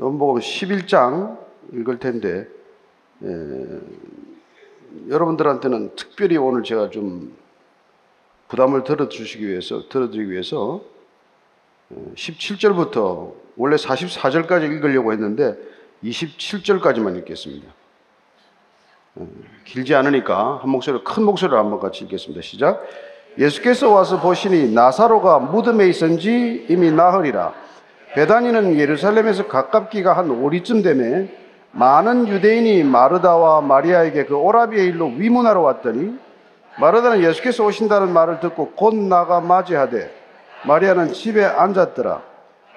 요한복음 11장 읽을 텐데 에, 여러분들한테는 특별히 오늘 제가 좀 부담을 들어주시기 위해서 들어드리기 위해서 17절부터 원래 44절까지 읽으려고 했는데 27절까지만 읽겠습니다. 길지 않으니까 한 목소리로 큰 목소리로 한번 같이 읽겠습니다. 시작. 예수께서 와서 보시니 나사로가 무덤에 있은지 이미 나흘이라. 베다니는 예루살렘에서 가깝기가 한 오리쯤 되매 많은 유대인이 마르다와 마리아에게 그 오라비의 일로 위문하러 왔더니 마르다는 예수께서 오신다는 말을 듣고 곧 나가 맞이하되 마리아는 집에 앉았더라.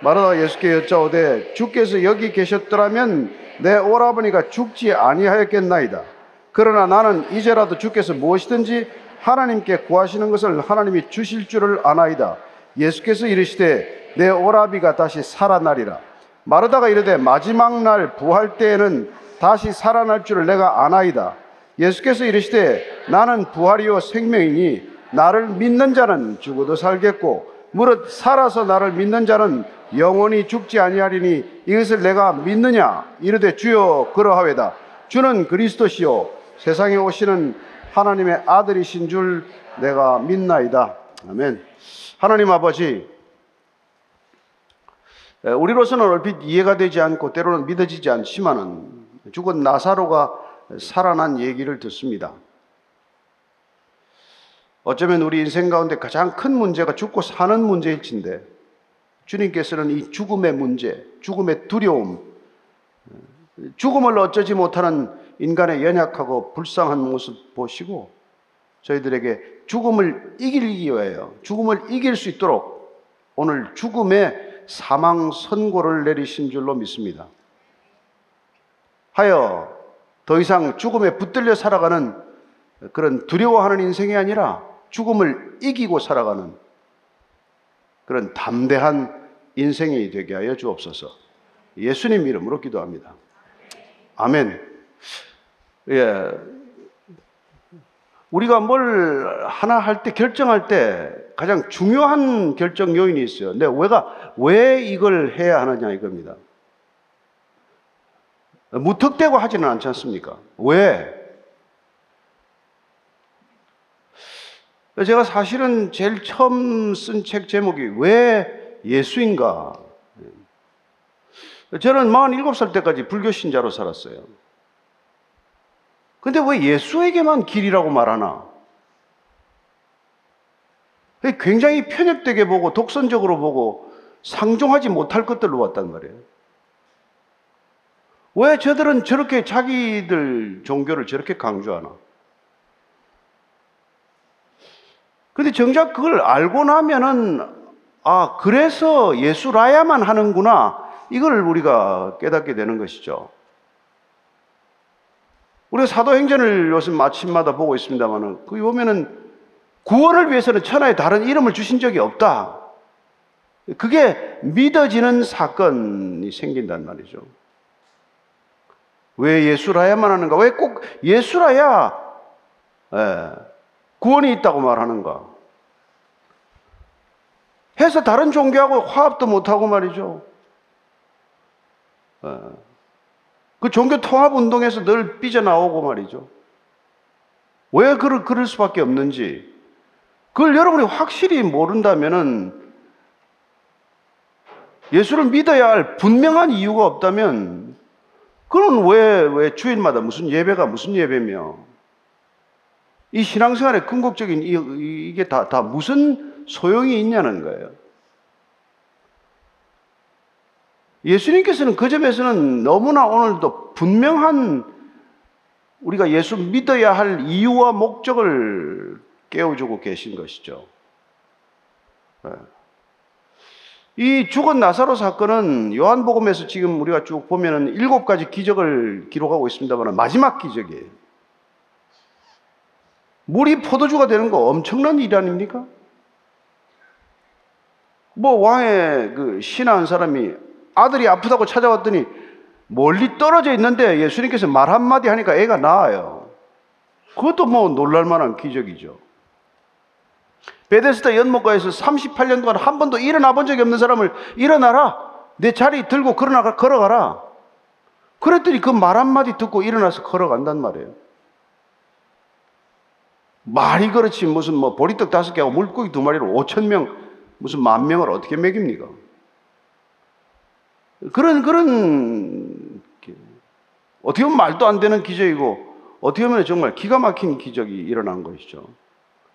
마르다가 예수께 여짜오되 주께서 여기 계셨더라면 내 오라버니가 죽지 아니하였겠나이다. 그러나 나는 이제라도 주께서 무엇이든지 하나님께 구하시는 것을 하나님이 주실 줄을 아나이다. 예수께서 이르시되 내 오라비가 다시 살아나리라. 마르다가 이르되 마지막 날 부활 때에는 다시 살아날 줄을 내가 아나이다. 예수께서 이르시되 나는 부활이요 생명이니 나를 믿는 자는 죽어도 살겠고 무릇 살아서 나를 믿는 자는 영원히 죽지 아니하리니 이것을 내가 믿느냐 이르되 주여 그러하외다 주는 그리스도시요 세상에 오시는 하나님의 아들이신 줄 내가 믿나이다 아멘 하나님 아버지 우리로서는 얼핏 이해가 되지 않고 때로는 믿어지지 않지만은 죽은 나사로가 살아난 얘기를 듣습니다. 어쩌면 우리 인생 가운데 가장 큰 문제가 죽고 사는 문제일진데 주님께서는 이 죽음의 문제, 죽음의 두려움, 죽음을 어쩌지 못하는 인간의 연약하고 불쌍한 모습 보시고 저희들에게 죽음을 이기기 위하여 죽음을 이길 수 있도록 오늘 죽음의 사망 선고를 내리신 줄로 믿습니다. 하여 더 이상 죽음에 붙들려 살아가는 그런 두려워하는 인생이 아니라 죽음을 이기고 살아가는 그런 담대한 인생이 되게 하여 주옵소서. 예수님 이름으로 기도합니다. 아멘. 예. 우리가 뭘 하나 할 때 결정할 때 가장 중요한 결정 요인이 있어요. 근데 왜가 왜 이걸 해야 하느냐 이겁니다. 무턱대고 하지는 않지 않습니까? 왜? 제가 사실은 제일 처음 쓴 책 제목이 왜 예수인가? 저는 47살 때까지 불교 신자로 살았어요. 근데 왜 예수에게만 길이라고 말하나? 굉장히 편협되게 보고 독선적으로 보고 상종하지 못할 것들로 왔단 말이에요. 왜 저들은 저렇게 자기들 종교를 저렇게 강조하나? 근데 정작 그걸 알고 나면은, 아, 그래서 예수라야만 하는구나. 이걸 우리가 깨닫게 되는 것이죠. 우리가 사도행전을 요즘 마침마다 보고 있습니다만은, 거기 보면은 구원을 위해서는 천하에 다른 이름을 주신 적이 없다. 그게 믿어지는 사건이 생긴단 말이죠. 왜 예수라야만 하는가? 왜 꼭 예수라야 예, 구원이 있다고 말하는가? 해서 다른 종교하고 화합도 못하고 말이죠. 예, 그 종교 통합 운동에서 늘 삐져나오고 말이죠. 왜 그럴, 그럴 수밖에 없는지. 그걸 여러분이 확실히 모른다면은 예수를 믿어야 할 분명한 이유가 없다면 그럼 왜, 왜 주일마다 무슨 예배가 무슨 예배며 이 신앙생활의 궁극적인 이, 이게 다, 다 무슨 소용이 있냐는 거예요. 예수님께서는 그 점에서는 너무나 오늘도 분명한 우리가 예수 믿어야 할 이유와 목적을 깨워주고 계신 것이죠. 네. 이 죽은 나사로 사건은 요한복음에서 지금 우리가 쭉 보면은 일곱 가지 기적을 기록하고 있습니다만 마지막 기적이에요. 물이 포도주가 되는 거 엄청난 일 아닙니까? 뭐 왕의 그 신한 사람이 아들이 아프다고 찾아왔더니 멀리 떨어져 있는데 예수님께서 말 한마디 하니까 애가 나아요. 그것도 뭐 놀랄만한 기적이죠. 베데스다 연못가에서 38년 동안 한 번도 일어나 본 적이 없는 사람을 일어나라. 내 자리 들고 걸어나가, 걸어가라. 그랬더니 그 말 한마디 듣고 일어나서 걸어간단 말이에요. 말이 그렇지 무슨 뭐 보리떡 다섯 개하고 물고기 두 마리로 오천 명 무슨 만 명을 어떻게 먹입니까? 그런 그런 어떻게 보면 말도 안 되는 기적이고 어떻게 보면 정말 기가 막힌 기적이 일어난 것이죠.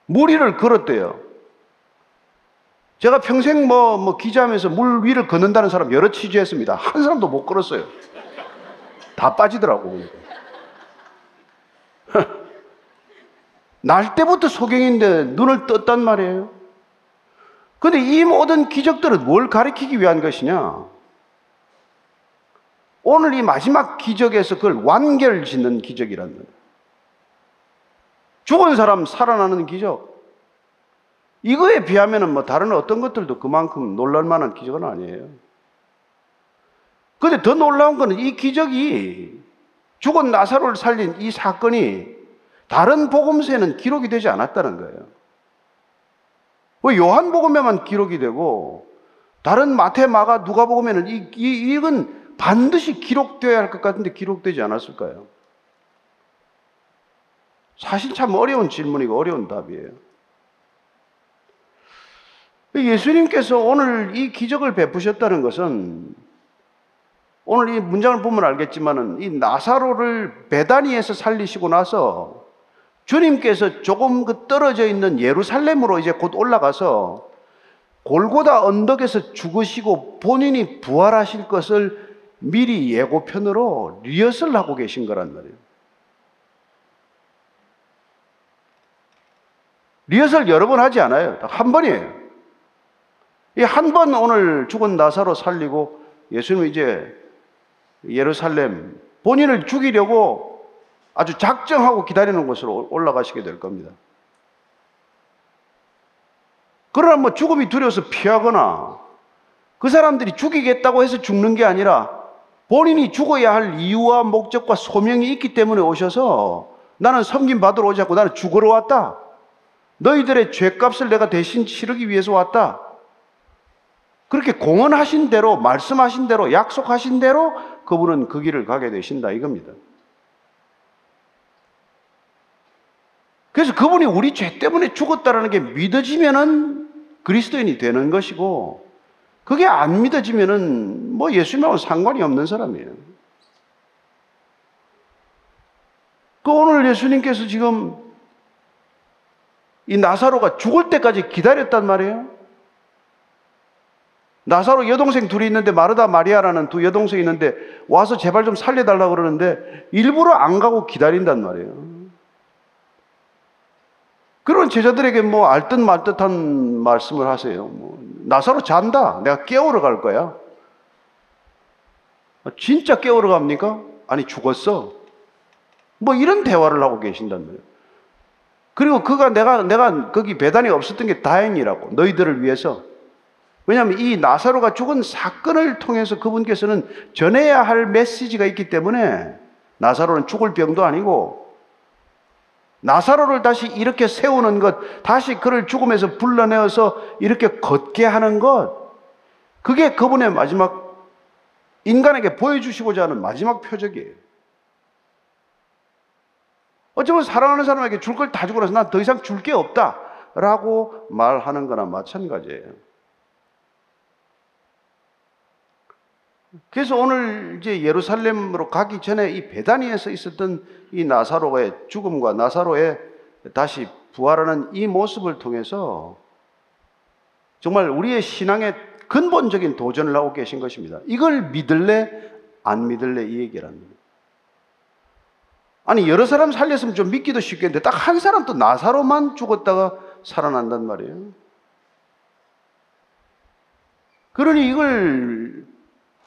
무리를 걸었대요. 제가 평생 뭐, 뭐 기자하면서 물 위를 걷는다는 사람 여러 취재했습니다. 한 사람도 못 걸었어요. 다 빠지더라고. 날 때부터 소경인데 눈을 떴단 말이에요. 근데 이 모든 기적들은 뭘 가리키기 위한 것이냐? 오늘 이 마지막 기적에서 그걸 완결 짓는 기적이라는 거예요. 죽은 사람 살아나는 기적. 이거에 비하면 뭐 다른 어떤 것들도 그만큼 놀랄 만한 기적은 아니에요. 근데 더 놀라운 거는 이 기적이 죽은 나사로를 살린 이 사건이 다른 복음서에는 기록이 되지 않았다는 거예요. 왜 요한복음에만 기록이 되고 다른 마태, 마가, 누가복음에는 이, 이 이건 반드시 기록되어야 할 것 같은데 기록되지 않았을까요? 사실 참 어려운 질문이고 어려운 답이에요. 예수님께서 오늘 이 기적을 베푸셨다는 것은 오늘 이 문장을 보면 알겠지만은 이 나사로를 베다니에서 살리시고 나서 주님께서 조금 그 떨어져 있는 예루살렘으로 이제 곧 올라가서 골고다 언덕에서 죽으시고 본인이 부활하실 것을 미리 예고편으로 리허설 하고 계신 거란 말이에요. 리허설 여러 번 하지 않아요. 한 번이에요. 이 한 번 오늘 죽은 나사로 살리고 예수님 이제 예루살렘 본인을 죽이려고 아주 작정하고 기다리는 곳으로 올라가시게 될 겁니다. 그러나 뭐 죽음이 두려워서 피하거나 그 사람들이 죽이겠다고 해서 죽는 게 아니라 본인이 죽어야 할 이유와 목적과 소명이 있기 때문에 오셔서 나는 섬김 받으러 오지 않고 나는 죽으러 왔다. 너희들의 죄값을 내가 대신 치르기 위해서 왔다. 그렇게 공언하신 대로, 말씀하신 대로, 약속하신 대로 그분은 그 길을 가게 되신다 이겁니다. 그래서 그분이 우리 죄 때문에 죽었다라는 게 믿어지면은 그리스도인이 되는 것이고 그게 안 믿어지면은 뭐 예수님하고 상관이 없는 사람이에요. 그 오늘 예수님께서 지금 이 나사로가 죽을 때까지 기다렸단 말이에요. 나사로 여동생 둘이 있는데 마르다 마리아라는 두 여동생이 있는데 와서 제발 좀 살려달라고 그러는데 일부러 안 가고 기다린단 말이에요. 그런 제자들에게 뭐 알듯 말듯한 말씀을 하세요. 뭐, 나사로 잔다. 내가 깨우러 갈 거야. 진짜 깨우러 갑니까? 아니, 죽었어. 뭐 이런 대화를 하고 계신단 말이에요. 그리고 그가 내가, 내가 거기 배단이 없었던 게 다행이라고. 너희들을 위해서. 왜냐하면 이 나사로가 죽은 사건을 통해서 그분께서는 전해야 할 메시지가 있기 때문에 나사로는 죽을 병도 아니고 나사로를 다시 이렇게 세우는 것, 다시 그를 죽음에서 불러내어서 이렇게 걷게 하는 것, 그게 그분의 마지막 인간에게 보여주시고자 하는 마지막 표적이에요. 어쩌면 사랑하는 사람에게 줄 걸 다 주고 나서 난 더 이상 줄 게 없다. 라고 말하는 거나 마찬가지예요. 그래서 오늘 이제 예루살렘으로 가기 전에 이 베다니에서 있었던 이 나사로의 죽음과 나사로의 다시 부활하는 이 모습을 통해서 정말 우리의 신앙의 근본적인 도전을 하고 계신 것입니다. 이걸 믿을래, 안 믿을래 이 얘기라는 거예요. 아니, 여러 사람 살렸으면 좀 믿기도 쉽겠는데 딱 한 사람 또 나사로만 죽었다가 살아난단 말이에요. 그러니 이걸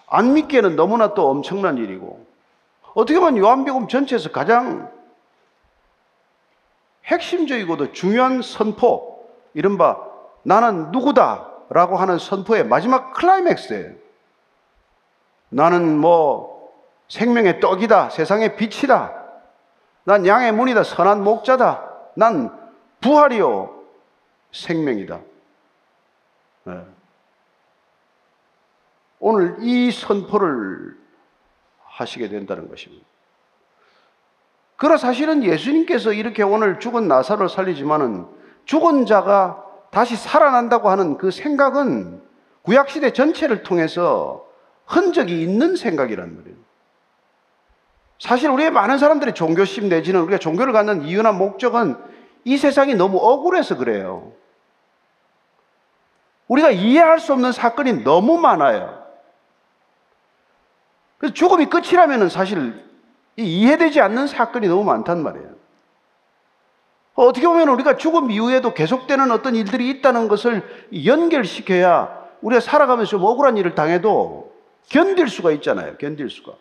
안 믿기에는 너무나 또 엄청난 일이고 어떻게 보면 요한복음 전체에서 가장 핵심적이고도 중요한 선포 이른바 나는 누구다 라고 하는 선포의 마지막 클라이맥스예요. 나는 뭐 생명의 떡이다. 세상의 빛이다. 난 양의 문이다. 선한 목자다. 난 부활이요. 생명이다. 네. 오늘 이 선포를 하시게 된다는 것입니다. 그러나 사실은 예수님께서 이렇게 오늘 죽은 나사로를 살리지만은 죽은 자가 다시 살아난다고 하는 그 생각은 구약시대 전체를 통해서 흔적이 있는 생각이란 말이에요. 사실 우리의 많은 사람들이 종교심 내지는 우리가 종교를 갖는 이유나 목적은 이 세상이 너무 억울해서 그래요. 우리가 이해할 수 없는 사건이 너무 많아요. 그래서 죽음이 끝이라면 사실 이해되지 않는 사건이 너무 많단 말이에요. 어떻게 보면 우리가 죽음 이후에도 계속되는 어떤 일들이 있다는 것을 연결시켜야 우리가 살아가면서 좀 억울한 일을 당해도 견딜 수가 있잖아요. 견딜 수가.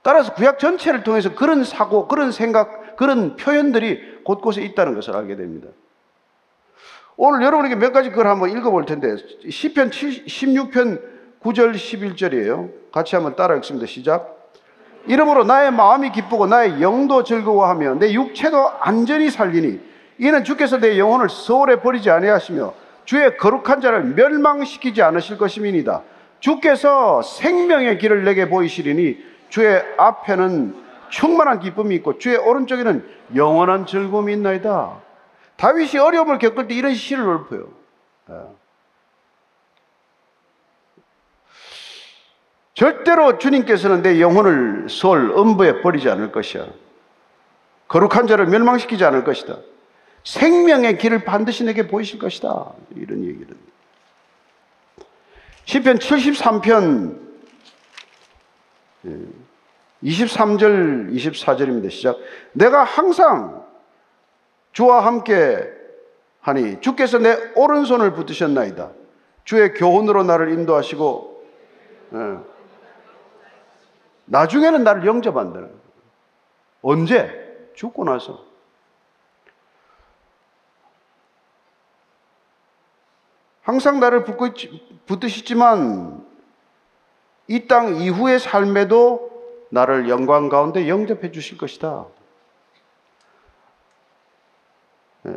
따라서 구약 전체를 통해서 그런 사고, 그런 생각, 그런 표현들이 곳곳에 있다는 것을 알게 됩니다. 오늘 여러분에게 몇 가지 글 한번 읽어볼 텐데, 10편 16편 9절 11절이에요. 같이 한번 따라 읽습니다. 시작. 이러므로 나의 마음이 기쁘고 나의 영도 즐거워하며 내 육체도 안전히 살리니 이는 주께서 내 영혼을 서울에 버리지 아니하시며 주의 거룩한 자를 멸망시키지 않으실 것임이니다. 주께서 생명의 길을 내게 보이시리니 주의 앞에는 충만한 기쁨이 있고 주의 오른쪽에는 영원한 즐거움이 있나이다. 다윗이 어려움을 겪을 때 이런 시를 읊어요. 절대로 주님께서는 내 영혼을 서울 음부에 버리지 않을 것이야. 거룩한 자를 멸망시키지 않을 것이다. 생명의 길을 반드시 내게 보이실 것이다. 이런 얘기를. 시편 73편 23절 24절입니다. 시작. 내가 항상 주와 함께 하니 주께서 내 오른손을 붙드셨나이다. 주의 교훈으로 나를 인도하시고 예. 나중에는 나를 영접한다는 거예요. 언제? 죽고 나서. 항상 나를 붙고 붙드시지만 이 땅 이후의 삶에도 나를 영광 가운데 영접해 주실 것이다. 예.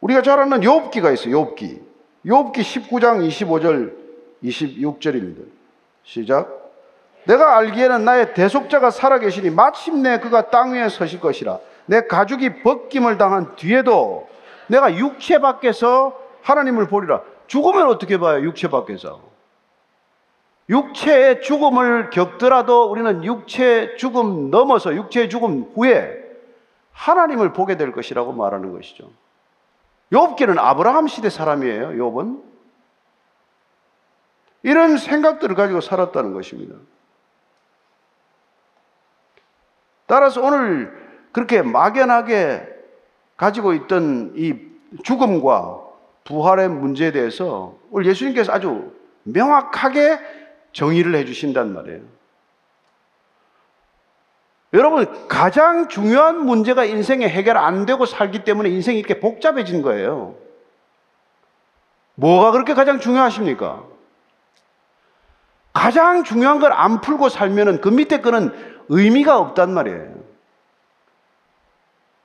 우리가 잘 아는 욥기가 있어요. 욥기. 욥기 19장 25절 26절입니다. 시작. 내가 알기에는 나의 대속자가 살아계시니 마침내 그가 땅 위에 서실 것이라. 내 가죽이 벗김을 당한 뒤에도 내가 육체 밖에서 하나님을 보리라. 죽으면 어떻게 봐요? 육체 밖에서. 육체의 죽음을 겪더라도 우리는 육체 죽음 넘어서 육체의 죽음 후에 하나님을 보게 될 것이라고 말하는 것이죠. 욥기는 아브라함 시대 사람이에요. 욥은 이런 생각들을 가지고 살았다는 것입니다. 따라서 오늘 그렇게 막연하게 가지고 있던 이 죽음과 부활의 문제에 대해서 오늘 예수님께서 아주 명확하게 정의를 해주신단 말이에요. 여러분, 가장 중요한 문제가 인생에 해결 안 되고 살기 때문에 인생이 이렇게 복잡해진 거예요. 뭐가 그렇게 가장 중요하십니까? 가장 중요한 걸 안 풀고 살면은 그 밑에 거는 의미가 없단 말이에요.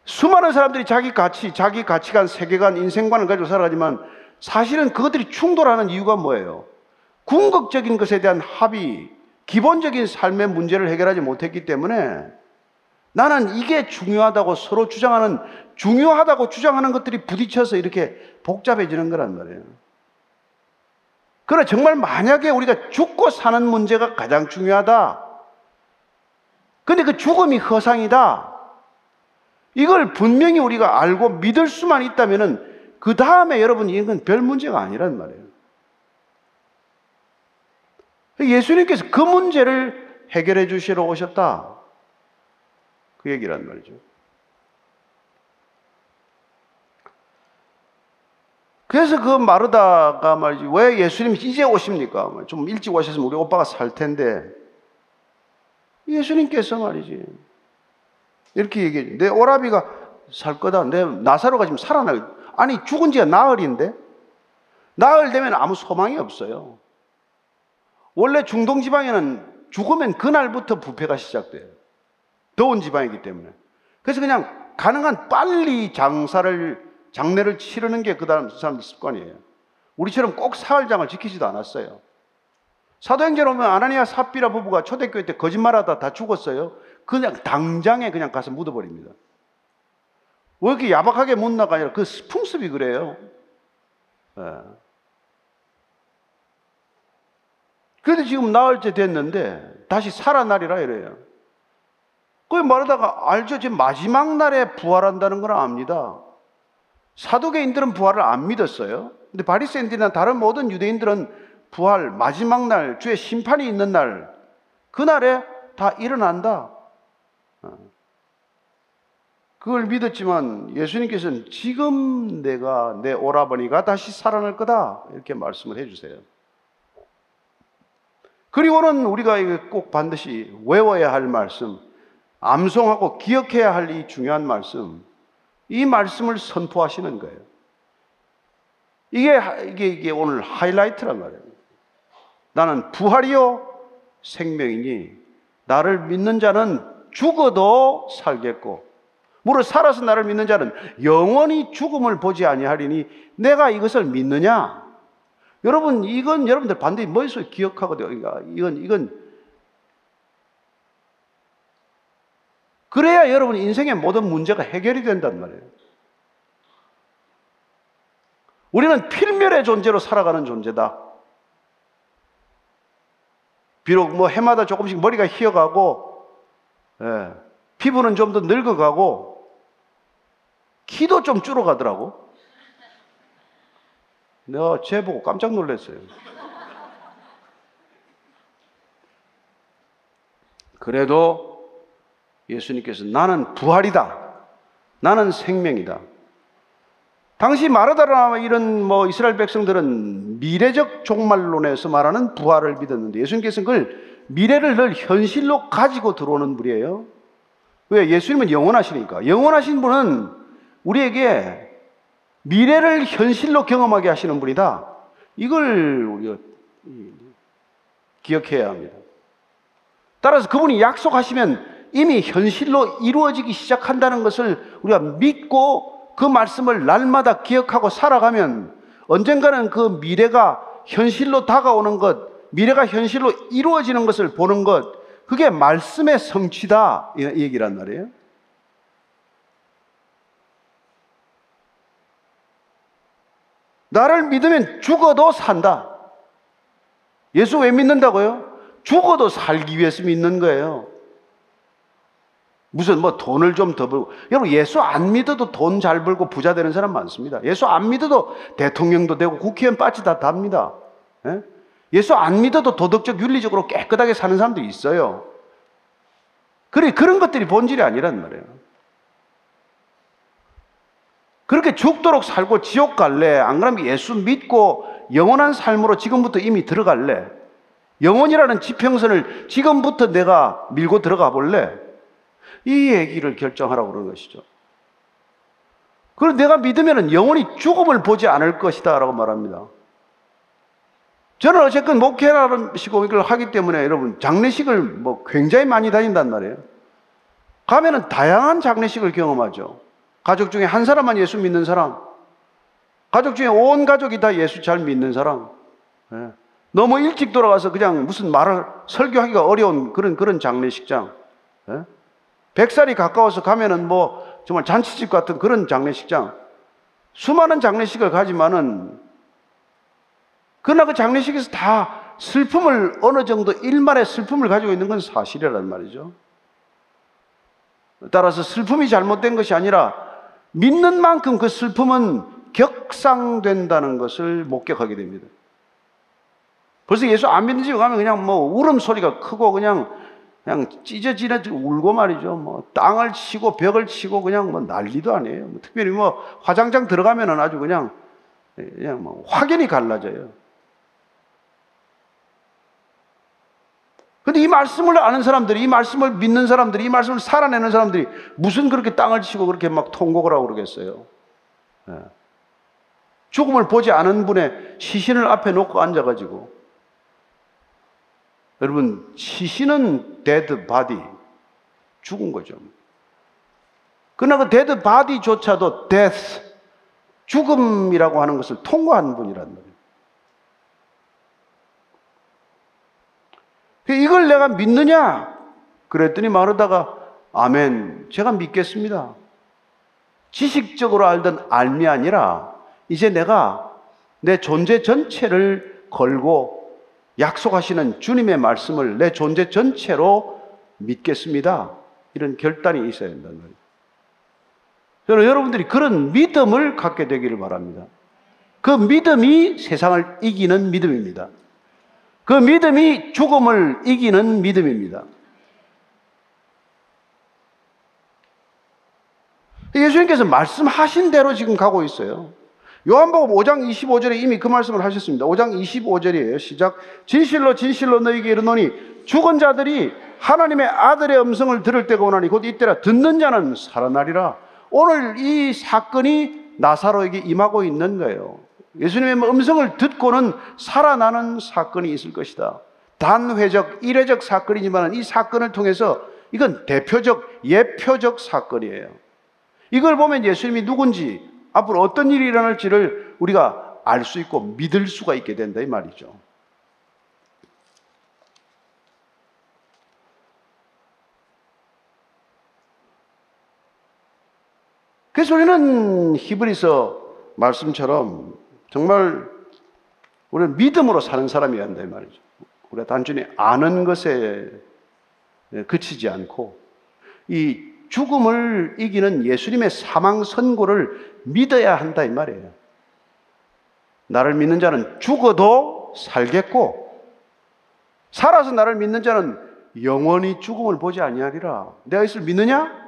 수많은 사람들이 자기 가치, 자기 가치관, 세계관, 인생관을 가지고 살아가지만 사실은 그것들이 충돌하는 이유가 뭐예요? 궁극적인 것에 대한 합의, 기본적인 삶의 문제를 해결하지 못했기 때문에 나는 이게 중요하다고 서로 주장하는, 중요하다고 주장하는 것들이 부딪혀서 이렇게 복잡해지는 거란 말이에요. 그러나 정말 만약에 우리가 죽고 사는 문제가 가장 중요하다. 근데 그 죽음이 허상이다. 이걸 분명히 우리가 알고 믿을 수만 있다면은 그 다음에 여러분 이건 별 문제가 아니란 말이에요. 예수님께서 그 문제를 해결해 주시러 오셨다. 그 얘기란 말이죠. 그래서 그 마르다가 말이지, 왜 예수님이 이제 오십니까? 좀 일찍 오셨으면 우리 오빠가 살 텐데. 예수님께서 말이지. 이렇게 얘기해. 내 오라비가 살 거다. 내 나사로가 지금 살아나. 아니, 죽은 지가 나흘인데? 나흘 되면 아무 소망이 없어요. 원래 중동 지방에는 죽으면 그날부터 부패가 시작돼요. 더운 지방이기 때문에. 그래서 그냥 가능한 빨리 장사를, 장례를 치르는 게 그 사람들 습관이에요. 우리처럼 꼭 사흘장을 지키지도 않았어요. 사도행전 오면 아나니아 삽비라 부부가 초대교회 때 거짓말하다 다 죽었어요. 그냥 당장에 그냥 가서 묻어버립니다. 왜 이렇게 야박하게 묻나가 아니라 그 풍습이 그래요. 예. 그런데 지금 나흘째 됐는데 다시 살아나리라 이래요. 그 말하다가 알죠? 지금 마지막 날에 부활한다는 걸 압니다. 사도계인들은 부활을 안 믿었어요. 근데 바리새인들이나 다른 모든 유대인들은 부활 마지막 날 주의 심판이 있는 날 그날에 다 일어난다. 어. 그걸 믿었지만 예수님께서는 지금 내가 내 오라버니가 다시 살아날 거다 이렇게 말씀을 해주세요. 그리고는 우리가 꼭 반드시 외워야 할 말씀, 암송하고 기억해야 할 이 중요한 말씀, 이 말씀을 선포하시는 거예요. 이게, 이게, 이게 오늘 하이라이트란 말이에요. 나는 부활이요 생명이니 나를 믿는 자는 죽어도 살겠고 무릇 살아서 나를 믿는 자는 영원히 죽음을 보지 아니하리니 내가 이것을 믿느냐? 여러분 이건 여러분들 반드시 머릿속에 기억하거든요. 그러니까 이건 이건 그래야 여러분 인생의 모든 문제가 해결이 된단 말이에요. 우리는 필멸의 존재로 살아가는 존재다. 비록 뭐 해마다 조금씩 머리가 휘어가고, 예, 피부는 좀 더 늙어가고, 키도 좀 줄어가더라고. 내가 쟤 보고 깜짝 놀랐어요. 그래도 예수님께서 나는 부활이다. 나는 생명이다. 당시 마르다라 이런 뭐 이스라엘 백성들은 미래적 종말론에서 말하는 부활을 믿었는데 예수님께서는 그걸 미래를 늘 현실로 가지고 들어오는 분이에요. 왜? 예수님은 영원하시니까. 영원하신 분은 우리에게 미래를 현실로 경험하게 하시는 분이다. 이걸 우리가 기억해야 합니다. 따라서 그분이 약속하시면 이미 현실로 이루어지기 시작한다는 것을 우리가 믿고 그 말씀을 날마다 기억하고 살아가면 언젠가는 그 미래가 현실로 다가오는 것, 미래가 현실로 이루어지는 것을 보는 것, 그게 말씀의 성취다. 이 얘기란 말이에요. 나를 믿으면 죽어도 산다. 예수 왜 믿는다고요? 죽어도 살기 위해서 믿는 거예요. 무슨 뭐 돈을 좀 더 벌고 여러분 예수 안 믿어도 돈 잘 벌고 부자 되는 사람 많습니다. 예수 안 믿어도 대통령도 되고 국회의원 빠지 다 답니다. 예? 예수 안 믿어도 도덕적 윤리적으로 깨끗하게 사는 사람도 있어요. 그래 그런 것들이 본질이 아니란 말이에요. 그렇게 죽도록 살고 지옥 갈래? 안 그러면 예수 믿고 영원한 삶으로 지금부터 이미 들어갈래? 영원이라는 지평선을 지금부터 내가 밀고 들어가 볼래? 이 얘기를 결정하라고 그러는 것이죠. 그리고 내가 믿으면 영원히 죽음을 보지 않을 것이다 라고 말합니다. 저는 어쨌건 목회라는 시고을 하기 때문에 여러분 장례식을 뭐 굉장히 많이 다닌단 말이에요. 가면은 다양한 장례식을 경험하죠. 가족 중에 한 사람만 예수 믿는 사람, 가족 중에 온 가족이 다 예수 잘 믿는 사람, 예. 너무 일찍 돌아가서 그냥 무슨 말을 설교하기가 어려운 그런 그런 장례식장, 예. 100살이 가까워서 가면은 뭐 정말 잔치집 같은 그런 장례식장. 수많은 장례식을 가지만은 그러나 그 장례식에서 다 슬픔을 어느 정도 일말의 슬픔을 가지고 있는 건 사실이란 말이죠. 따라서 슬픔이 잘못된 것이 아니라 믿는 만큼 그 슬픔은 격상된다는 것을 목격하게 됩니다. 벌써 예수 안 믿는 집에 가면 그냥 뭐 울음 소리가 크고 그냥 그냥 찢어지는 울고 말이죠. 뭐 땅을 치고 벽을 치고 그냥 뭐 난리도 아니에요. 뭐 특별히 뭐 화장장 들어가면은 아주 그냥 그냥 뭐 확연히 갈라져요. 근데 이 말씀을 아는 사람들이, 이 말씀을 믿는 사람들이, 이 말씀을 살아내는 사람들이 무슨 그렇게 땅을 치고 그렇게 막 통곡을 하고 그러겠어요. 네. 죽음을 보지 않은 분의 시신을 앞에 놓고 앉아가지고 여러분, 시신은 dead body, 죽은 거죠. 그러나 그 dead body조차도 death, 죽음이라고 하는 것을 통과한 분이란 말이에요. 그 이걸 내가 믿느냐? 그랬더니 말하다가 아멘. 제가 믿겠습니다. 지식적으로 알던 알미 아니라 이제 내가 내 존재 전체를 걸고 약속하시는 주님의 말씀을 내 존재 전체로 믿겠습니다. 이런 결단이 있어야 된다는 거예요. 저는 여러분들이 그런 믿음을 갖게 되기를 바랍니다. 그 믿음이 세상을 이기는 믿음입니다. 그 믿음이 죽음을 이기는 믿음입니다. 예수님께서 말씀하신 대로 지금 가고 있어요. 요한복음 5장 25절에 이미 그 말씀을 하셨습니다. 5장 25절이에요. 시작. 진실로 진실로 너희에게 이르노니 죽은 자들이 하나님의 아들의 음성을 들을 때가 오나니 곧 이때라 듣는 자는 살아나리라. 오늘 이 사건이 나사로에게 임하고 있는 거예요. 예수님의 음성을 듣고는 살아나는 사건이 있을 것이다. 단회적, 일회적 사건이지만 이 사건을 통해서 이건 대표적, 예표적 사건이에요. 이걸 보면 예수님이 누군지 앞으로 어떤 일이 일어날지를 우리가 알 수 있고 믿을 수가 있게 된다 이 말이죠. 그래서 우리는 히브리서 말씀처럼 정말 우리는 믿음으로 사는 사람이어야 한다 이 말이죠. 우리가 단순히 아는 것에 그치지 않고 이 죽음을 이기는 예수님의 사망 선고를 믿어야 한다 이 말이에요. 나를 믿는 자는 죽어도 살겠고 살아서 나를 믿는 자는 영원히 죽음을 보지 아니하리라. 내가 이것을 믿느냐?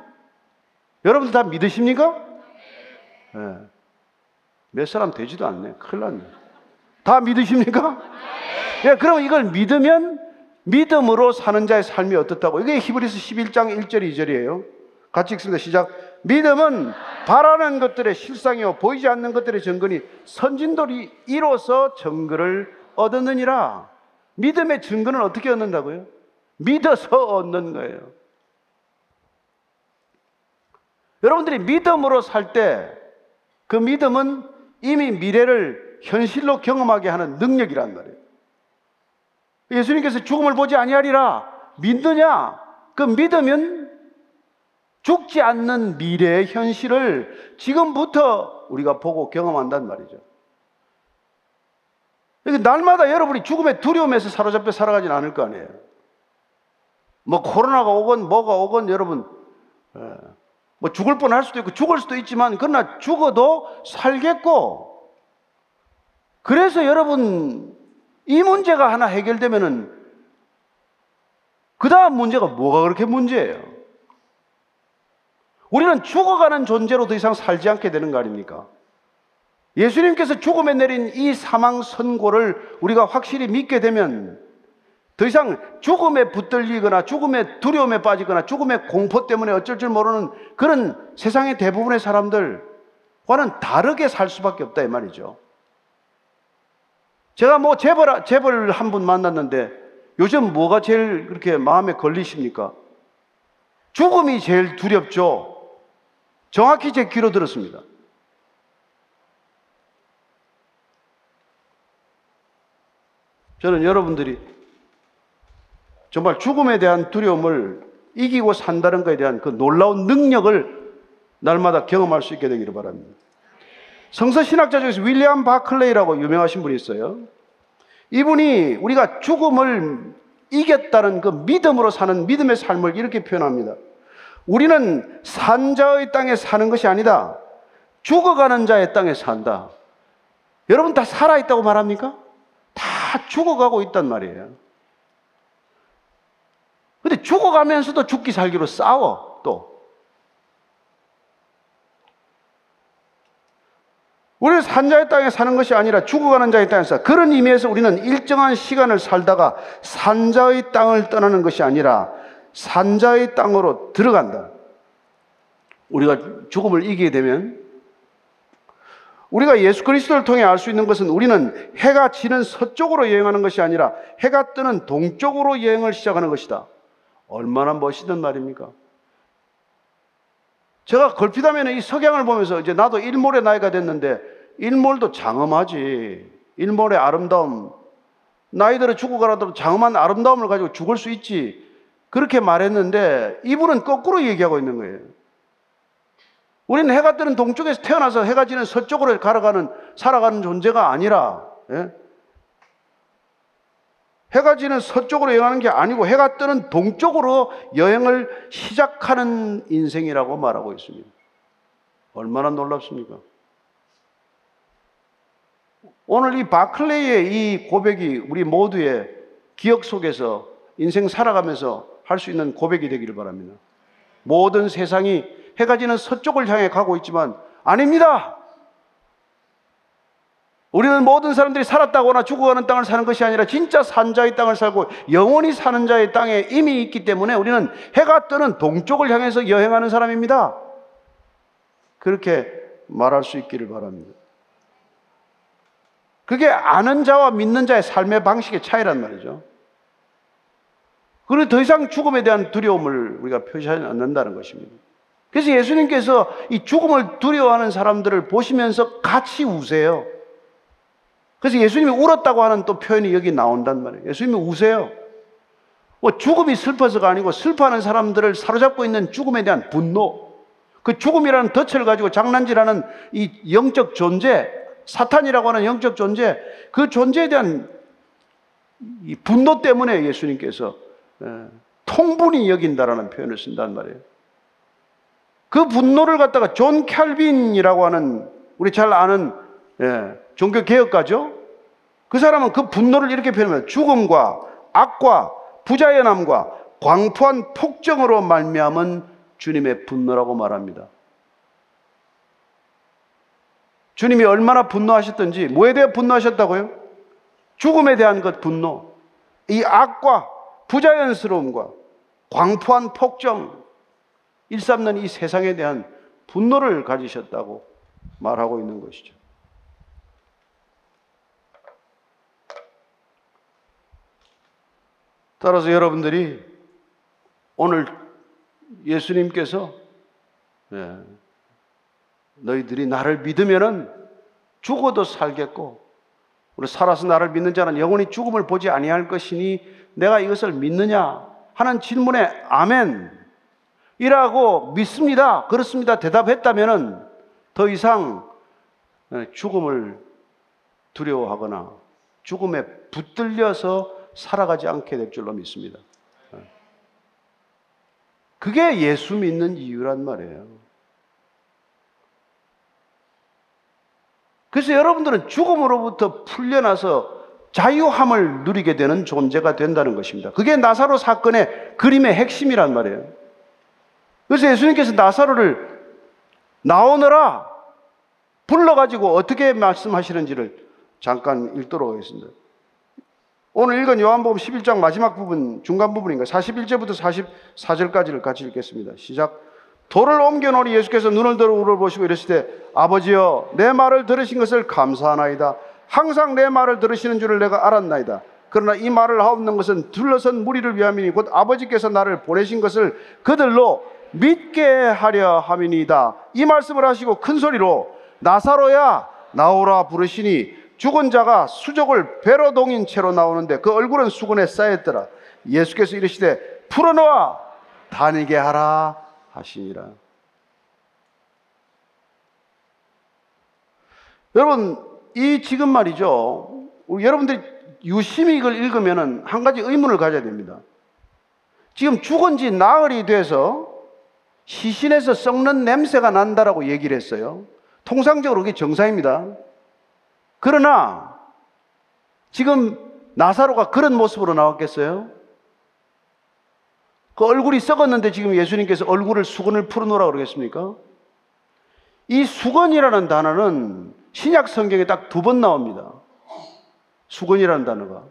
여러분들 다 믿으십니까? 네. 몇 사람 되지도 않네. 큰일 났네. 다 믿으십니까? 예, 그럼 이걸 믿으면 믿음으로 사는 자의 삶이 어떻다고? 이게 히브리스 11장 1절 2절이에요. 같이 읽습니다. 시작. 믿음은 바라는 것들의 실상이요 보이지 않는 것들의 증거니 선진들이 이로써 증거를 얻었느니라. 믿음의 증거는 어떻게 얻는다고요? 믿어서 얻는 거예요. 여러분들이 믿음으로 살 때 그 믿음은 이미 미래를 현실로 경험하게 하는 능력이란 말이에요. 예수님께서 죽음을 보지 아니하리라 믿느냐? 그 믿으면 죽지 않는 미래의 현실을 지금부터 우리가 보고 경험한단 말이죠. 날마다 여러분이 죽음의 두려움에서 사로잡혀 살아가진 않을 거 아니에요. 뭐 코로나가 오건 뭐가 오건 여러분 예, 뭐 죽을 뻔할 수도 있고 죽을 수도 있지만 그러나 죽어도 살겠고 그래서 여러분 이 문제가 하나 해결되면은 그 다음 문제가 뭐가 그렇게 문제예요? 우리는 죽어가는 존재로 더 이상 살지 않게 되는 거 아닙니까? 예수님께서 죽음에 내린 이 사망 선고를 우리가 확실히 믿게 되면 더 이상 죽음에 붙들리거나 죽음의 두려움에 빠지거나 죽음의 공포 때문에 어쩔 줄 모르는 그런 세상의 대부분의 사람들과는 다르게 살 수밖에 없다 이 말이죠. 제가 뭐 재벌 재벌 한 분 만났는데 요즘 뭐가 제일 그렇게 마음에 걸리십니까? 죽음이 제일 두렵죠. 정확히 제 귀로 들었습니다. 저는 여러분들이 정말 죽음에 대한 두려움을 이기고 산다는 것에 대한 그 놀라운 능력을 날마다 경험할 수 있게 되기를 바랍니다. 성서 신학자 중에서 윌리엄 바클레이라고 유명하신 분이 있어요. 이분이 우리가 죽음을 이겼다는 그 믿음으로 사는 믿음의 삶을 이렇게 표현합니다. 우리는 산자의 땅에 사는 것이 아니다. 죽어가는 자의 땅에 산다. 여러분 다 살아있다고 말합니까? 다 죽어가고 있단 말이에요. 근데 죽어가면서도 죽기 살기로 싸워, 또. 우리는 산자의 땅에 사는 것이 아니라 죽어가는 자의 땅에 사. 그런 의미에서 우리는 일정한 시간을 살다가 산자의 땅을 떠나는 것이 아니라 산자의 땅으로 들어간다. 우리가 죽음을 이기게 되면 우리가 예수 그리스도를 통해 알 수 있는 것은 우리는 해가 지는 서쪽으로 여행하는 것이 아니라 해가 뜨는 동쪽으로 여행을 시작하는 것이다. 얼마나 멋있는 말입니까? 제가 걸핏하면 이 석양을 보면서 이제 나도 일몰의 나이가 됐는데 일몰도 장엄하지. 일몰의 아름다움 나이 들어 죽어가라도 장엄한 아름다움을 가지고 죽을 수 있지. 그렇게 말했는데 이분은 거꾸로 얘기하고 있는 거예요. 우리는 해가 뜨는 동쪽에서 태어나서 해가 지는 서쪽으로 걸어가는 살아가는 존재가 아니라 예? 해가 지는 서쪽으로 여행하는 게 아니고 해가 뜨는 동쪽으로 여행을 시작하는 인생이라고 말하고 있습니다. 얼마나 놀랍습니까? 오늘 이 바클레이의 이 고백이 우리 모두의 기억 속에서 인생 살아가면서 할 수 있는 고백이 되기를 바랍니다. 모든 세상이 해가 지는 서쪽을 향해 가고 있지만 아닙니다. 우리는 모든 사람들이 살았다거나 죽어가는 땅을 사는 것이 아니라 진짜 산자의 땅을 살고 영원히 사는 자의 땅에 이미 있기 때문에 우리는 해가 뜨는 동쪽을 향해서 여행하는 사람입니다. 그렇게 말할 수 있기를 바랍니다. 그게 아는 자와 믿는 자의 삶의 방식의 차이란 말이죠. 그리고 더 이상 죽음에 대한 두려움을 우리가 표시하지 않는다는 것입니다. 그래서 예수님께서 이 죽음을 두려워하는 사람들을 보시면서 같이 우세요. 그래서 예수님이 울었다고 하는 또 표현이 여기 나온단 말이에요. 예수님이 우세요. 뭐 죽음이 슬퍼서가 아니고 슬퍼하는 사람들을 사로잡고 있는 죽음에 대한 분노, 그 죽음이라는 덫을 가지고 장난질하는 이 영적 존재, 사탄이라고 하는 영적 존재, 그 존재에 대한 이 분노 때문에 예수님께서 예, 통분히 여긴다라는 표현을 쓴단 말이에요. 그 분노를 갖다가 존 캘빈이라고 하는 우리 잘 아는 예, 종교 개혁가죠. 그 사람은 그 분노를 이렇게 표현합니다. 죽음과 악과 부자연함과 광포한 폭정으로 말미암은 주님의 분노라고 말합니다. 주님이 얼마나 분노하셨던지 뭐에 대해 분노하셨다고요? 죽음에 대한 것 분노. 이 악과 부자연스러움과 광포한 폭정, 일삼는 이 세상에 대한 분노를 가지셨다고 말하고 있는 것이죠. 따라서 여러분들이 오늘 예수님께서 예, 너희들이 나를 믿으면은 죽어도 살겠고 우리 살아서 나를 믿는 자는 영원히 죽음을 보지 아니할 것이니 내가 이것을 믿느냐 하는 질문에 아멘 이라고 믿습니다. 그렇습니다. 대답했다면은 더 이상 예, 죽음을 두려워하거나 죽음에 붙들려서 살아가지 않게 될 줄로 믿습니다. 그게 예수 믿는 이유란 말이에요. 그래서 여러분들은 죽음으로부터 풀려나서 자유함을 누리게 되는 존재가 된다는 것입니다. 그게 나사로 사건의 그림의 핵심이란 말이에요. 그래서 예수님께서 나사로를 나오너라 불러가지고 어떻게 말씀하시는지를 잠깐 읽도록 하겠습니다. 오늘 읽은 요한복음 11장 마지막 부분, 중간 부분인가 41제부터 44절까지를 같이 읽겠습니다. 시작. 돌을 옮겨놓으니 예수께서 눈을 들어 울어보시고 이러시되 아버지여 내 말을 들으신 것을 감사하나이다. 항상 내 말을 들으시는 줄을 내가 알았나이다. 그러나 이 말을 하옵는 것은 둘러선 무리를 위함이니 곧 아버지께서 나를 보내신 것을 그들로 믿게 하려 함이니이다. 이 말씀을 하시고 큰 소리로 나사로야 나오라 부르시니 죽은 자가 수족을 배로 동인 채로 나오는데 그 얼굴은 수건에 쌓였더라. 예수께서 이르시되 풀어놓아 다니게 하라 하시니라. 여러분, 이 지금 말이죠. 여러분들이 유심히 이걸 읽으면 한 가지 의문을 가져야 됩니다. 지금 죽은 지 나흘이 돼서 시신에서 썩는 냄새가 난다라고 얘기를 했어요. 통상적으로 그게 정상입니다. 그러나 지금 나사로가 그런 모습으로 나왔겠어요? 그 얼굴이 썩었는데 지금 예수님께서 얼굴을 수건을 풀어놓으라 그러겠습니까? 이 수건이라는 단어는 신약 성경에 딱 두 번 나옵니다. 수건이라는 단어가.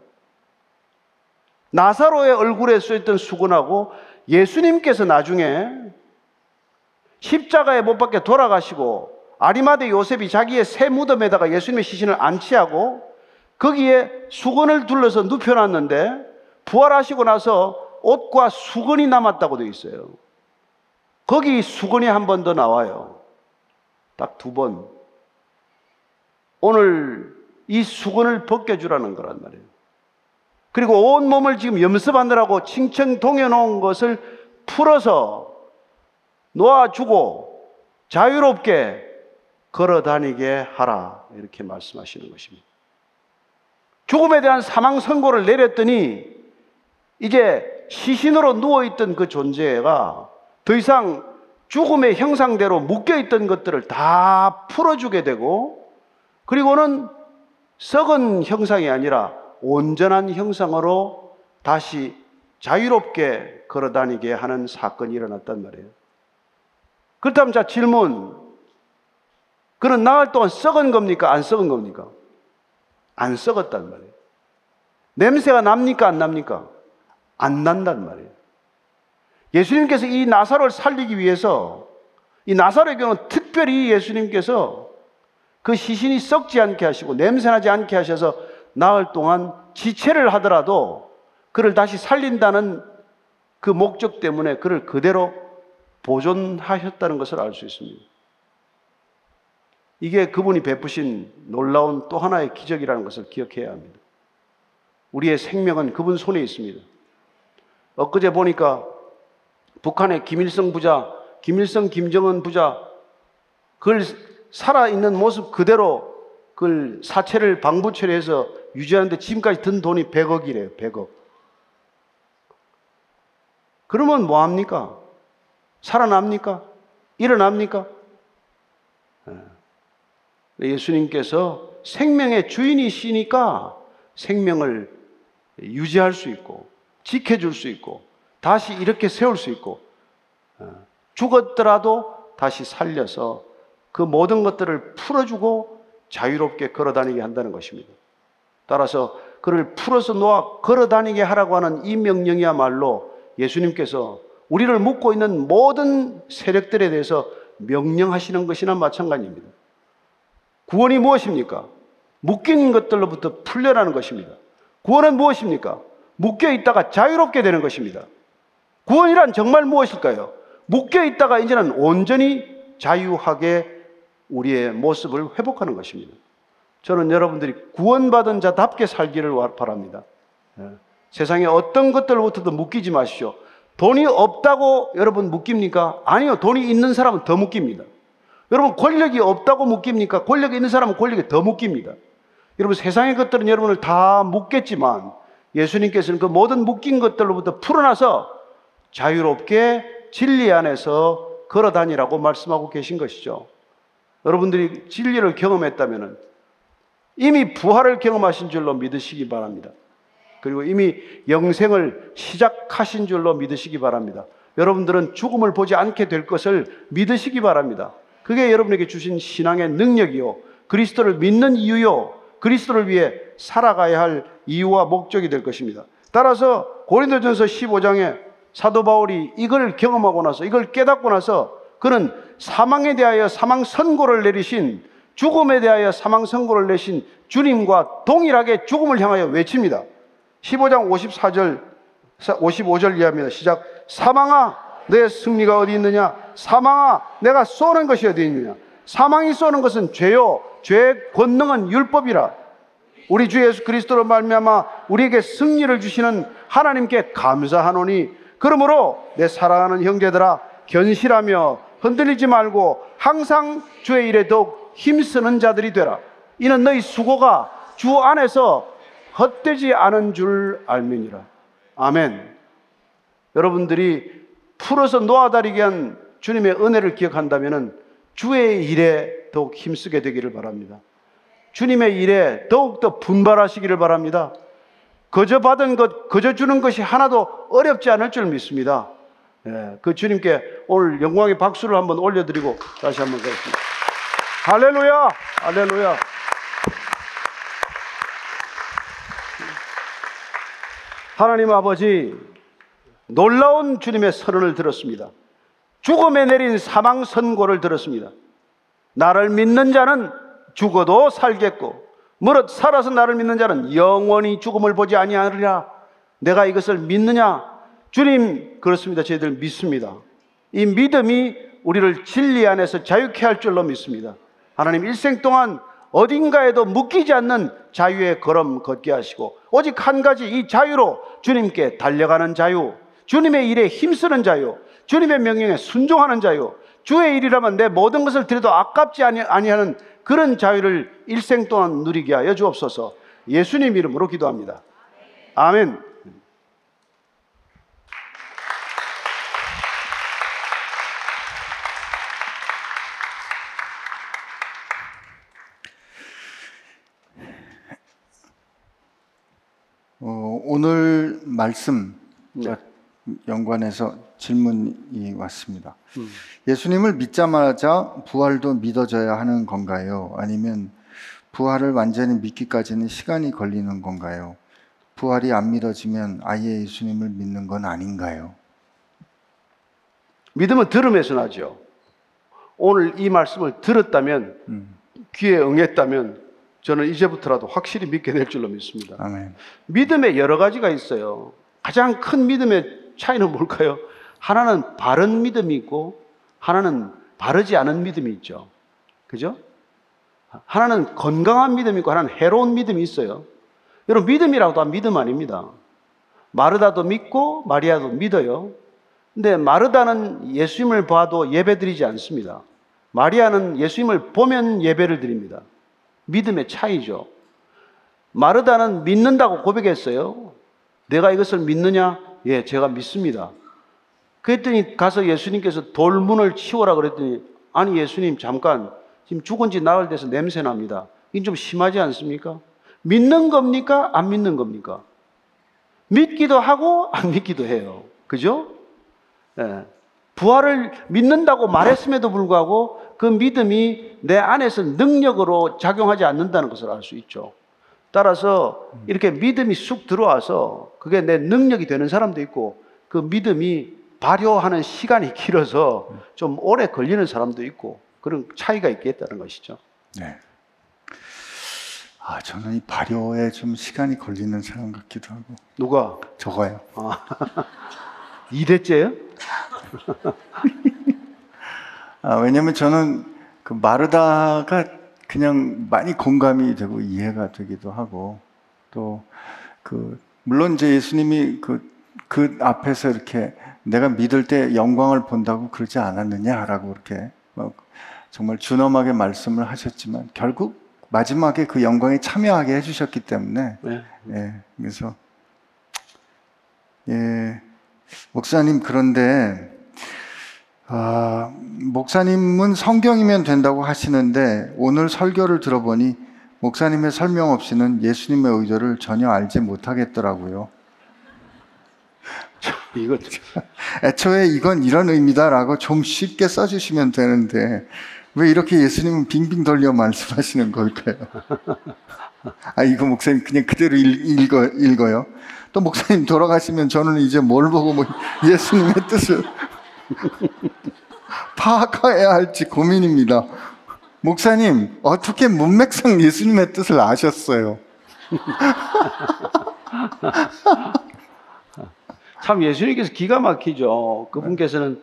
나사로의 얼굴에 쓰였던 수건하고 예수님께서 나중에 십자가에 못 박혀 돌아가시고 아리마대 요셉이 자기의 새 무덤에다가 예수님의 시신을 안치하고 거기에 수건을 둘러서 눕혀놨는데 부활하시고 나서 옷과 수건이 남았다고 되어 있어요. 거기 수건이 한 번 더 나와요. 딱 두 번. 오늘 이 수건을 벗겨주라는 거란 말이에요. 그리고 온 몸을 지금 염습하느라고 칭청 동여놓은 것을 풀어서 놓아주고 자유롭게 걸어 다니게 하라. 이렇게 말씀하시는 것입니다. 죽음에 대한 사망 선고를 내렸더니 이제 시신으로 누워있던 그 존재가 더 이상 죽음의 형상대로 묶여있던 것들을 다 풀어주게 되고 그리고는 썩은 형상이 아니라 온전한 형상으로 다시 자유롭게 걸어 다니게 하는 사건이 일어났단 말이에요. 그렇다면 자 질문. 그는 나흘 동안 썩은 겁니까? 안 썩은 겁니까? 안 썩었단 말이에요. 냄새가 납니까? 안 납니까? 안 난단 말이에요. 예수님께서 이 나사로를 살리기 위해서 이 나사로의 경우는 특별히 예수님께서 그 시신이 썩지 않게 하시고 냄새나지 않게 하셔서 나흘 동안 지체를 하더라도 그를 다시 살린다는 그 목적 때문에 그를 그대로 보존하셨다는 것을 알 수 있습니다. 이게 그분이 베푸신 놀라운 또 하나의 기적이라는 것을 기억해야 합니다. 우리의 생명은 그분 손에 있습니다. 엊그제 보니까 북한의 김일성 부자, 김일성 김정은 부자, 그걸 살아있는 모습 그대로 그걸 사체를 방부 처리해서 유지하는데 지금까지 든 돈이 100억이래요, 100억. 그러면 뭐합니까? 살아납니까? 일어납니까? 예. 예수님께서 생명의 주인이시니까 생명을 유지할 수 있고 지켜줄 수 있고 다시 이렇게 세울 수 있고 예. 죽었더라도 다시 살려서 그 모든 것들을 풀어주고 자유롭게 걸어 다니게 한다는 것입니다. 따라서 그를 풀어서 놓아 걸어 다니게 하라고 하는 이 명령이야말로 예수님께서 우리를 묶고 있는 모든 세력들에 대해서 명령하시는 것이나 마찬가지입니다. 구원이 무엇입니까? 묶인 것들로부터 풀려나는 것입니다. 구원은 무엇입니까? 묶여 있다가 자유롭게 되는 것입니다. 구원이란 정말 무엇일까요? 묶여 있다가 이제는 온전히 자유하게 우리의 모습을 회복하는 것입니다. 저는 여러분들이 구원받은 자답게 살기를 바랍니다. 예. 세상에 어떤 것들로부터도 묶이지 마십시오. 돈이 없다고 여러분 묶입니까? 아니요. 돈이 있는 사람은 더 묶입니다. 여러분 권력이 없다고 묶입니까? 권력이 있는 사람은 권력이 더 묶입니다. 여러분 세상의 것들은 여러분을 다 묶겠지만 예수님께서는 그 모든 묶인 것들로부터 풀어나서 자유롭게 진리 안에서 걸어 다니라고 말씀하고 계신 것이죠. 여러분들이 진리를 경험했다면 이미 부활을 경험하신 줄로 믿으시기 바랍니다. 그리고 이미 영생을 시작하신 줄로 믿으시기 바랍니다. 여러분들은 죽음을 보지 않게 될 것을 믿으시기 바랍니다. 그게 여러분에게 주신 신앙의 능력이요. 그리스도를 믿는 이유요. 그리스도를 위해 살아가야 할 이유와 목적이 될 것입니다. 따라서 고린도전서 15장에 사도 바울이 이걸 경험하고 나서 이걸 깨닫고 나서 그는 사망에 대하여 사망 선고를 내리신 죽음에 대하여 사망 선고를 내신 주님과 동일하게 죽음을 향하여 외칩니다. 15장 54절, 55절 이하입니다. 시작. 사망아, 내 승리가 어디 있느냐? 사망아, 내가 쏘는 것이 어디 있느냐? 사망이 쏘는 것은 죄요. 죄의 권능은 율법이라. 우리 주 예수 그리스도로 말미암아 우리에게 승리를 주시는 하나님께 감사하노니 그러므로 내 사랑하는 형제들아 견실하며 흔들리지 말고 항상 주의 일에 더욱 힘쓰는 자들이 되라. 이는 너희 수고가 주 안에서 헛되지 않은 줄 알미니라. 아멘. 여러분들이 풀어서 놓아다리게 한 주님의 은혜를 기억한다면 주의 일에 더욱 힘쓰게 되기를 바랍니다. 주님의 일에 더욱더 분발하시기를 바랍니다. 거저 받은 것, 거저 주는 것이 하나도 어렵지 않을 줄 믿습니다. 예, 그 주님께 오늘 영광의 박수를 한번 올려드리고 다시 한번 가겠습니다. 할렐루야! 할렐루야! 하나님 아버지, 놀라운 주님의 선언을 들었습니다. 죽음에 내린 사망 선고를 들었습니다. 나를 믿는 자는 죽어도 살겠고, 무릇 살아서 나를 믿는 자는 영원히 죽음을 보지 아니하리라. 내가 이것을 믿느냐? 주님, 그렇습니다. 저희들 믿습니다. 이 믿음이 우리를 진리 안에서 자유케 할 줄로 믿습니다. 하나님 일생 동안 어딘가에도 묶이지 않는 자유의 걸음 걷게 하시고 오직 한 가지 이 자유로 주님께 달려가는 자유, 주님의 일에 힘쓰는 자유, 주님의 명령에 순종하는 자유, 주의 일이라면 내 모든 것을 드려도 아깝지 아니- 아니하는 그런 자유를 일생 동안 누리게 하여 주옵소서. 예수님 이름으로 기도합니다. 아멘. 오늘 말씀 연관해서 질문이 왔습니다. 예수님을 믿자마자 부활도 믿어져야 하는 건가요? 아니면 부활을 완전히 믿기까지는 시간이 걸리는 건가요? 부활이 안 믿어지면 아예 예수님을 믿는 건 아닌가요? 믿음은 들음에서 나죠. 오늘 이 말씀을 들었다면 음, 귀에 응했다면 저는 이제부터라도 확실히 믿게 될 줄로 믿습니다. 아멘. 믿음에 여러 가지가 있어요. 가장 큰 믿음의 차이는 뭘까요? 하나는 바른 믿음이 있고 하나는 바르지 않은 믿음이 있죠. 그죠? 하나는 건강한 믿음이 있고 하나는 해로운 믿음이 있어요. 여러분 믿음이라고 다 믿음 아닙니다. 마르다도 믿고 마리아도 믿어요. 근데 마르다는 예수님을 봐도 예배드리지 않습니다. 마리아는 예수님을 보면 예배를 드립니다. 믿음의 차이죠. 마르다는 믿는다고 고백했어요. 내가 이것을 믿느냐? 예, 제가 믿습니다. 그랬더니 가서 예수님께서 돌문을 치워라 그랬더니 아니 예수님 잠깐 지금 죽은 지 나흘 돼서 냄새 납니다. 이건 좀 심하지 않습니까? 믿는 겁니까? 안 믿는 겁니까? 믿기도 하고 안 믿기도 해요. 그죠? 예. 부활을 믿는다고 말했음에도 불구하고 그 믿음이 내 안에서 능력으로 작용하지 않는다는 것을 알 수 있죠. 따라서 이렇게 믿음이 쑥 들어와서 그게 내 능력이 되는 사람도 있고 그 믿음이 발효하는 시간이 길어서 좀 오래 걸리는 사람도 있고 그런 차이가 있겠다는 것이죠. 네. 아, 저는 이 발효에 좀 시간이 걸리는 사람 같기도 하고 누가? 저거요. 이대째요 아, 왜냐면 저는 그 마르다가 그냥 많이 공감이 되고 이해가 되기도 하고 또 그 물론 이제 예수님이 그, 그 앞에서 이렇게 내가 믿을 때 영광을 본다고 그러지 않았느냐라고 이렇게 막 정말 준엄하게 말씀을 하셨지만 결국 마지막에 그 영광에 참여하게 해주셨기 때문에 네. 예, 그래서 예, 목사님 그런데 아, 목사님은 성경이면 된다고 하시는데 오늘 설교를 들어보니 목사님의 설명 없이는 예수님의 의도를 전혀 알지 못하겠더라고요. 이거 애초에 이건 이런 의미다라고 좀 쉽게 써주시면 되는데 왜 이렇게 예수님은 빙빙 돌려 말씀하시는 걸까요? 아 이거 목사님 그냥 그대로 읽, 읽어, 읽어요. 또 목사님 돌아가시면 저는 이제 뭘 보고 뭐 예수님의 뜻을 파악해야 할지 고민입니다. 목사님 어떻게 문맥상 예수님의 뜻을 아셨어요? 참 예수님께서 기가 막히죠. 그분께서는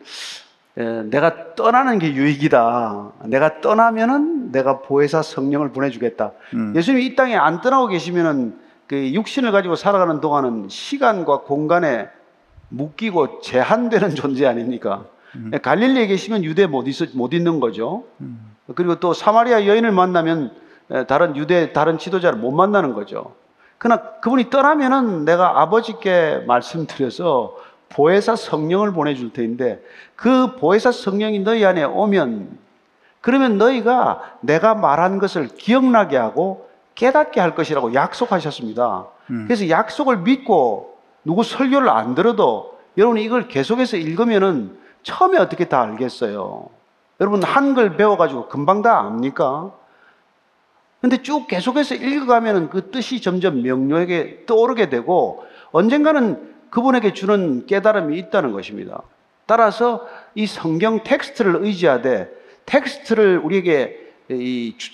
에, 내가 떠나는 게 유익이다. 내가 떠나면은 내가 보혜사 성령을 보내주겠다. 예수님이 이 땅에 안 떠나고 계시면은 그 육신을 가지고 살아가는 동안은 시간과 공간에 묶이고 제한되는 존재 아닙니까? 갈릴리에 계시면 유대 못, 있, 못 있는 거죠. 그리고 또 사마리아 여인을 만나면 에, 다른 유대 다른 지도자를 못 만나는 거죠. 그러나 그분이 떠나면은 내가 아버지께 말씀드려서 보혜사 성령을 보내줄 테인데 그 보혜사 성령이 너희 안에 오면 그러면 너희가 내가 말한 것을 기억나게 하고 깨닫게 할 것이라고 약속하셨습니다. 그래서 약속을 믿고 누구 설교를 안 들어도 여러분이 이걸 계속해서 읽으면은 처음에 어떻게 다 알겠어요. 여러분 한글 배워가지고 금방 다 압니까? 근데 쭉 계속해서 읽어가면은 그 뜻이 점점 명료하게 떠오르게 되고 언젠가는 그분에게 주는 깨달음이 있다는 것입니다. 따라서 이 성경 텍스트를 의지하되 텍스트를 우리에게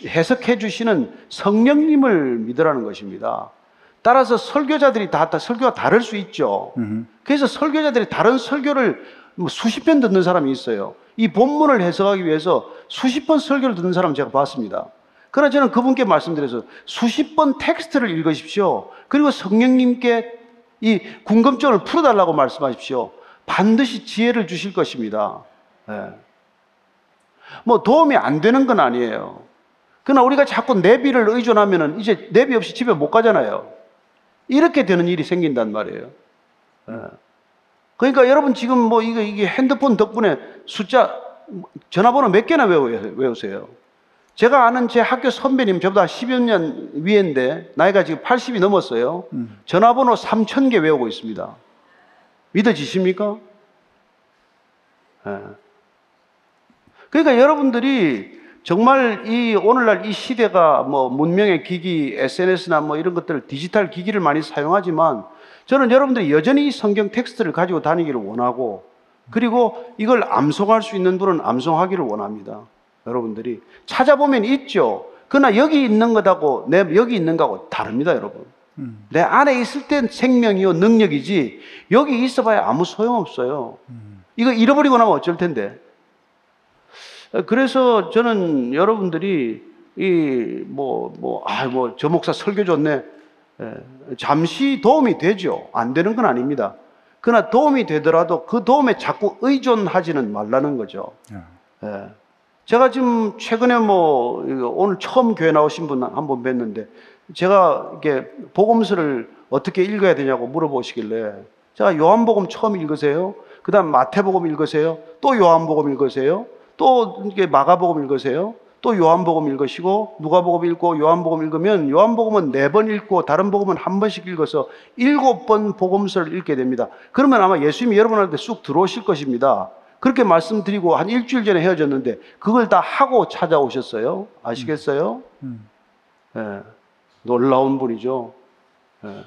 해석해 주시는 성령님을 믿으라는 것입니다. 따라서 설교자들이 다, 다 설교가 다를 수 있죠. 그래서 설교자들이 다른 설교를 뭐 수십 편 듣는 사람이 있어요. 이 본문을 해석하기 위해서 수십 번 설교를 듣는 사람 제가 봤습니다. 그러나 저는 그분께 말씀드려서 수십 번 텍스트를 읽으십시오. 그리고 성령님께 이 궁금증을 풀어달라고 말씀하십시오. 반드시 지혜를 주실 것입니다. 예. 뭐 도움이 안 되는 건 아니에요. 그러나 우리가 자꾸 내비를 의존하면은 이제 내비 없이 집에 못 가잖아요. 이렇게 되는 일이 생긴단 말이에요. 예. 그러니까 여러분 지금 뭐 이거 이게 핸드폰 덕분에 숫자 전화번호 몇 개나 외우- 외우세요. 제가 아는 제 학교 선배님 저보다 10여 년 위인데 나이가 지금 80이 넘었어요. 전화번호 3천 개 외우고 있습니다. 믿어지십니까? 예. 그러니까 여러분들이 정말 이 오늘날 이 시대가 뭐 문명의 기기, SNS나 뭐 이런 것들 디지털 기기를 많이 사용하지만 저는 여러분들이 여전히 이 성경 텍스트를 가지고 다니기를 원하고 그리고 이걸 암송할 수 있는 분은 암송하기를 원합니다. 여러분들이 찾아보면 있죠. 그러나 여기 있는 것하고 내 여기 있는 거하고 다릅니다, 여러분. 내 안에 있을 땐 생명이요 능력이지 여기 있어봐야 아무 소용없어요. 이거 잃어버리고 나면 어쩔 텐데. 그래서 저는 여러분들이 이 뭐 뭐 아 뭐 저 목사 설교 좋네. 예, 잠시 도움이 되죠. 안 되는 건 아닙니다. 그러나 도움이 되더라도 그 도움에 자꾸 의존하지는 말라는 거죠. 예. 제가 지금 최근에 뭐 오늘 처음 교회 나오신 분 한 번 뵀는데 제가 이렇게 복음서를 어떻게 읽어야 되냐고 물어보시길래 제가 요한복음 처음 읽으세요. 그다음 마태복음 읽으세요. 또 요한복음 읽으세요. 또 이게 마가복음 읽으세요. 또 요한복음 읽으시고 누가복음 읽고 요한복음 읽으면 요한복음은 네 번 읽고 다른 복음은 한 번씩 읽어서 일곱 번 복음서를 읽게 됩니다. 그러면 아마 예수님이 여러분한테 쑥 들어오실 것입니다. 그렇게 말씀드리고 한 일주일 전에 헤어졌는데 그걸 다 하고 찾아오셨어요. 아시겠어요? 예, 놀라운 분이죠. 예.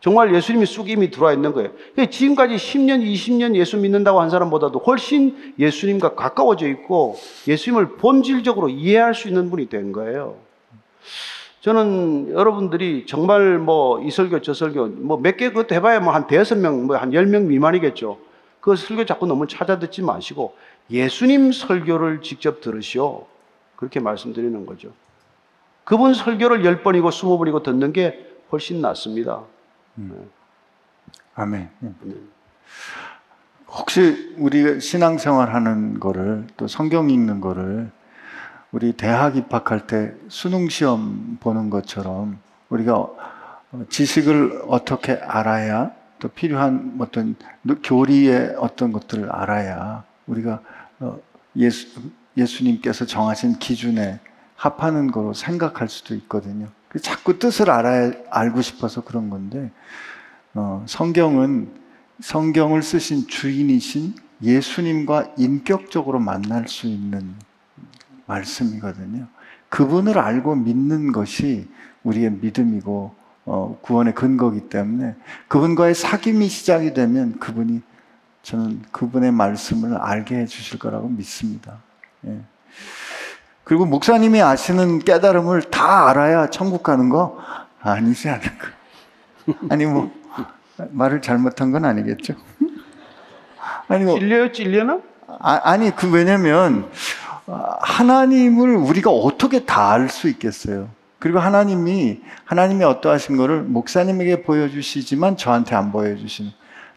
정말 예수님이 쑥 이미 들어와 있는 거예요. 지금까지 10년, 20년 예수 믿는다고 한 사람보다도 훨씬 예수님과 가까워져 있고 예수님을 본질적으로 이해할 수 있는 분이 된 거예요. 저는 여러분들이 정말 뭐 이 설교 저 설교 뭐 몇 개 그것도 해봐야 뭐 한 대여섯 명, 뭐 한 열 명 미만이겠죠. 그 설교 자꾸 너무 찾아 듣지 마시고 예수님 설교를 직접 들으시오. 그렇게 말씀드리는 거죠. 그분 설교를 열 번이고 스무 번이고 듣는 게 훨씬 낫습니다. 아멘. 혹시 우리가 신앙생활 하는 거를 또 성경 읽는 거를 우리 대학 입학할 때 수능 시험 보는 것처럼 우리가 어, 지식을 어떻게 알아야 또 필요한 어떤 교리의 어떤 것들을 알아야 우리가 어, 예수, 예수님께서 정하신 기준에 합하는 거로 생각할 수도 있거든요. 그 자꾸 뜻을 알아야 알고 싶어서 그런 건데 어, 성경은 성경을 쓰신 주인이신 예수님과 인격적으로 만날 수 있는 말씀이거든요. 그분을 알고 믿는 것이 우리의 믿음이고 어, 구원의 근거이기 때문에 그분과의 사귐이 시작이 되면 그분이 저는 그분의 말씀을 알게 해주실 거라고 믿습니다. 예. 그리고 목사님이 아시는 깨달음을 다 알아야 천국 가는 거 아니지 않을까? 아니 뭐 말을 잘못한 건 아니겠죠? 아니 뭐 찔려요, 찔려나? 아, 아니 그 왜냐면 아, 하나님을 우리가 어떻게 다 알 수 있겠어요? 그리고 하나님이 하나님이 어떠하신 거를 목사님에게 보여주시지만 저한테 안 보여주시는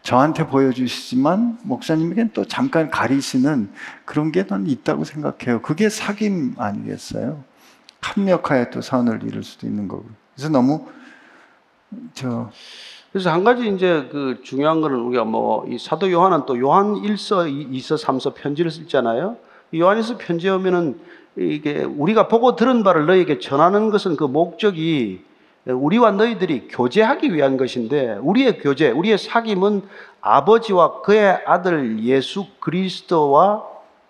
저한테 보여주시지만 목사님에게는 또 잠깐 가리시는 그런 게 난 있다고 생각해요. 그게 사귐 아니겠어요? 합력하여 또 선을 이룰 수도 있는 거고. 그래서 너무 저 그래서 한 가지 이제 그 중요한 거는 우리가 뭐 이 사도 요한은 또 요한 1서, 2서, 3서 편지를 쓰잖아요. 이 요한에서 편지에 오면은 이게 우리가 보고 들은 바를 너에게 전하는 것은 그 목적이 우리와 너희들이 교제하기 위한 것인데 우리의 교제, 우리의 사귐은 아버지와 그의 아들 예수 그리스도와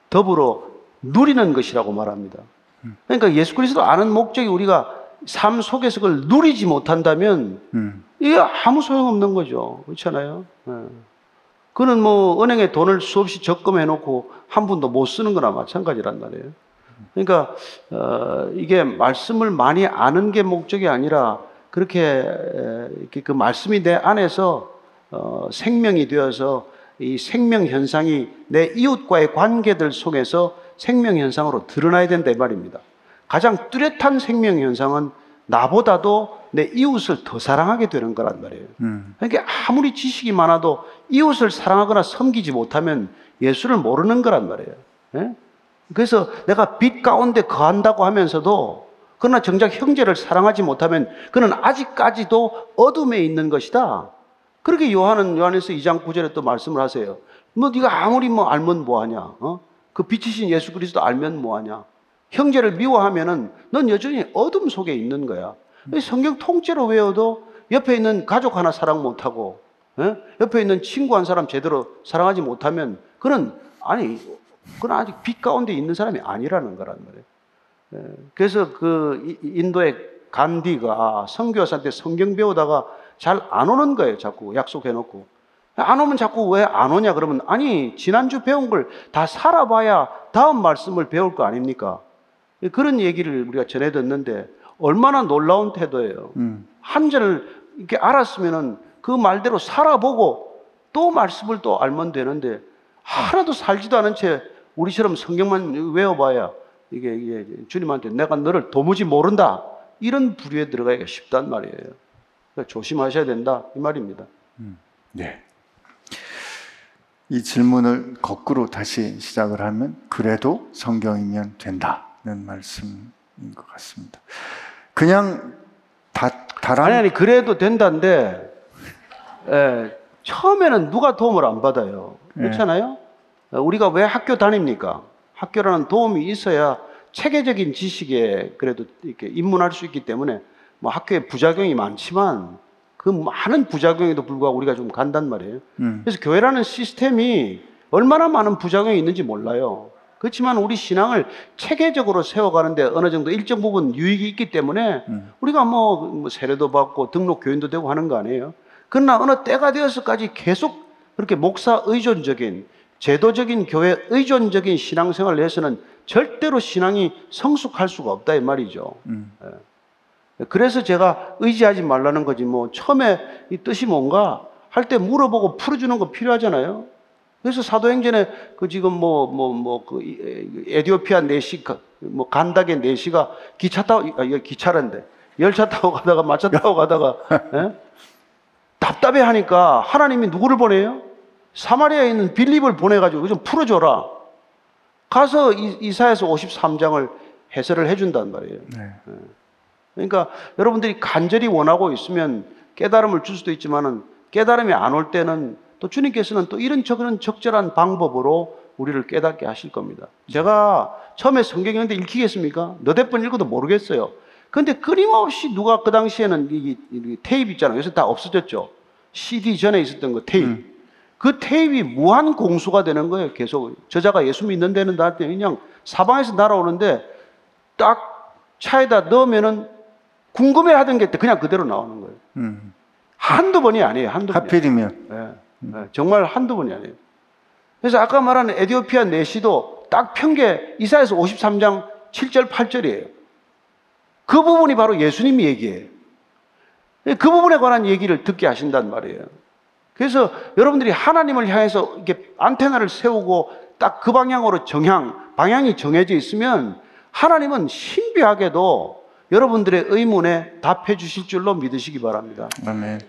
더불어 누리는 것이라고 말합니다. 그러니까 예수 그리스도 아는 목적이 우리가 삶 속에서 그걸 누리지 못한다면 음, 이게 아무 소용없는 거죠. 그렇잖아요. 예. 그는 뭐 은행에 돈을 수없이 적금해 놓고 한 푼도 못 쓰는 거나 마찬가지란 말이에요. 그러니까 어, 이게 말씀을 많이 아는 게 목적이 아니라 그렇게 에, 이렇게 그 말씀이 내 안에서 어, 생명이 되어서 이 생명 현상이 내 이웃과의 관계들 속에서 생명 현상으로 드러나야 된다 이 말입니다. 가장 뚜렷한 생명 현상은 나보다도 내 이웃을 더 사랑하게 되는 거란 말이에요. 음. 그러니까 아무리 지식이 많아도 이웃을 사랑하거나 섬기지 못하면 예수를 모르는 거란 말이에요. 예? 그래서 내가 빛 가운데 거한다고 하면서도 그러나 정작 형제를 사랑하지 못하면 그는 아직까지도 어둠에 있는 것이다. 그렇게 요한은 요한에서 2장 9절에 또 말씀을 하세요. 뭐 네가 아무리 뭐 알면 뭐하냐? 어? 그 빛이신 예수 그리스도 알면 뭐하냐? 형제를 미워하면은 넌 여전히 어둠 속에 있는 거야. 성경 통째로 외워도 옆에 있는 가족 하나 사랑 못하고 예? 옆에 있는 친구 한 사람 제대로 사랑하지 못하면 그는 아니 그는 아직 빛 가운데 있는 사람이 아니라는 거란 말이에요. 예, 그래서 그 이- 인도의 간디가 선교사한테 성경 배우다가 잘 안 오는 거예요. 자꾸 약속해놓고 안 오면 자꾸 왜 안 오냐 그러면 아니 지난주 배운 걸 다 살아봐야 다음 말씀을 배울 거 아닙니까? 그런 얘기를 우리가 전해 듣는데 얼마나 놀라운 태도예요. 음. 한 절을 이렇게 알았으면은 그 말대로 살아보고 또 말씀을 또 알면 되는데 하나도 살지도 않은 채 우리처럼 성경만 외워봐야 이게, 이게 주님한테 내가 너를 도무지 모른다 이런 부류에 들어가기가 쉽단 말이에요. 그러니까 조심하셔야 된다 이 말입니다. 네. 이 질문을 거꾸로 다시 시작을 하면 그래도 성경이면 된다는 말씀인 것 같습니다. 그냥 다 다란 아니 아니 그래도 된다는데 에, 처음에는 누가 도움을 안 받아요. 그렇잖아요. 어, 우리가 왜 학교 다닙니까? 학교라는 도움이 있어야 체계적인 지식에 그래도 이렇게 입문할 수 있기 때문에 뭐 학교에 부작용이 많지만 그 많은 부작용에도 불구하고 우리가 좀 간단 말이에요. 음. 그래서 교회라는 시스템이 얼마나 많은 부작용이 있는지 몰라요. 그렇지만 우리 신앙을 체계적으로 세워가는데 어느 정도 일정 부분 유익이 있기 때문에 음. 우리가 뭐, 뭐 세례도 받고 등록 교인도 되고 하는 거 아니에요. 그러나 어느 때가 되어서까지 계속 그렇게 목사 의존적인 제도적인 교회 의존적인 신앙생활을 해서는 절대로 신앙이 성숙할 수가 없다 이 말이죠. 음. 그래서 제가 의지하지 말라는 거지 뭐 처음에 이 뜻이 뭔가 할 때 물어보고 풀어주는 거 필요하잖아요. 그래서 사도행전에 그 지금 뭐 뭐 뭐 그 에디오피아 내시 뭐 간닥의 내시가 기차 타고 아, 이거 기차란데 열차 타고 가다가 마차 타고 가다가 예? 답답해 하니까 하나님이 누구를 보내요? 사마리아에 있는 빌립을 보내가지고 좀 풀어줘라. 가서 이- 이사야서 53장을 해설을 해준단 말이에요. 네. 그러니까 여러분들이 간절히 원하고 있으면 깨달음을 줄 수도 있지만은 깨달음이 안 올 때는 또 주님께서는 또 이런 저런 적절한 방법으로 우리를 깨닫게 하실 겁니다. 제가 처음에 성경 읽는데 읽히겠습니까? 너댓 번 읽어도 모르겠어요. 근데 끊임없이 누가 그 당시에는 이, 이 테이프 있잖아요. 요새 다 없어졌죠. CD 전에 있었던 거 테이프. 그 테이프이 무한 공수가 되는 거예요. 계속 저자가 예수 믿는 데는 나한테 그냥 사방에서 날아오는데 딱 차에다 넣으면은 궁금해 하던 게 그냥 그대로 나오는 거예요. 음. 한두 번이 아니에요. 한두 번이. 하필이면 예, 예, 정말 한두 번이 아니에요. 그래서 아까 말하는 에디오피아 내시도 딱 편게 이사에서 53장 7절 8절이에요. 그 부분이 바로 예수님이 얘기해요. 그 부분에 관한 얘기를 듣게 하신단 말이에요. 그래서 여러분들이 하나님을 향해서 이렇게 안테나를 세우고 딱 그 방향으로 정향, 방향이 정해져 있으면 하나님은 신비하게도 여러분들의 의문에 답해 주실 줄로 믿으시기 바랍니다. 아멘.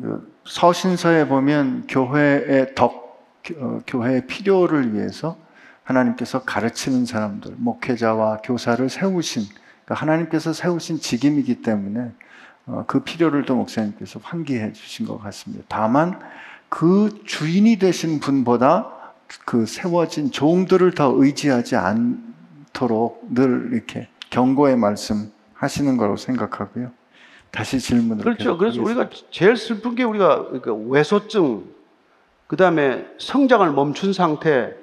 그 서신서에 보면 교회의 덕, 어, 교회의 필요를 위해서 하나님께서 가르치는 사람들, 목회자와 교사를 세우신, 그러니까 하나님께서 세우신 직임이기 때문에 어, 그 필요를 또 목사님께서 환기해 주신 것 같습니다. 다만 그 주인이 되신 분보다 그 세워진 종들을 더 의지하지 않도록 늘 이렇게 경고의 말씀 하시는 거라고 생각하고요. 다시 질문을 그렇죠. 그래서. 우리가 제일 슬픈 게 우리가 그러니까 외소증, 그 다음에 성장을 멈춘 상태,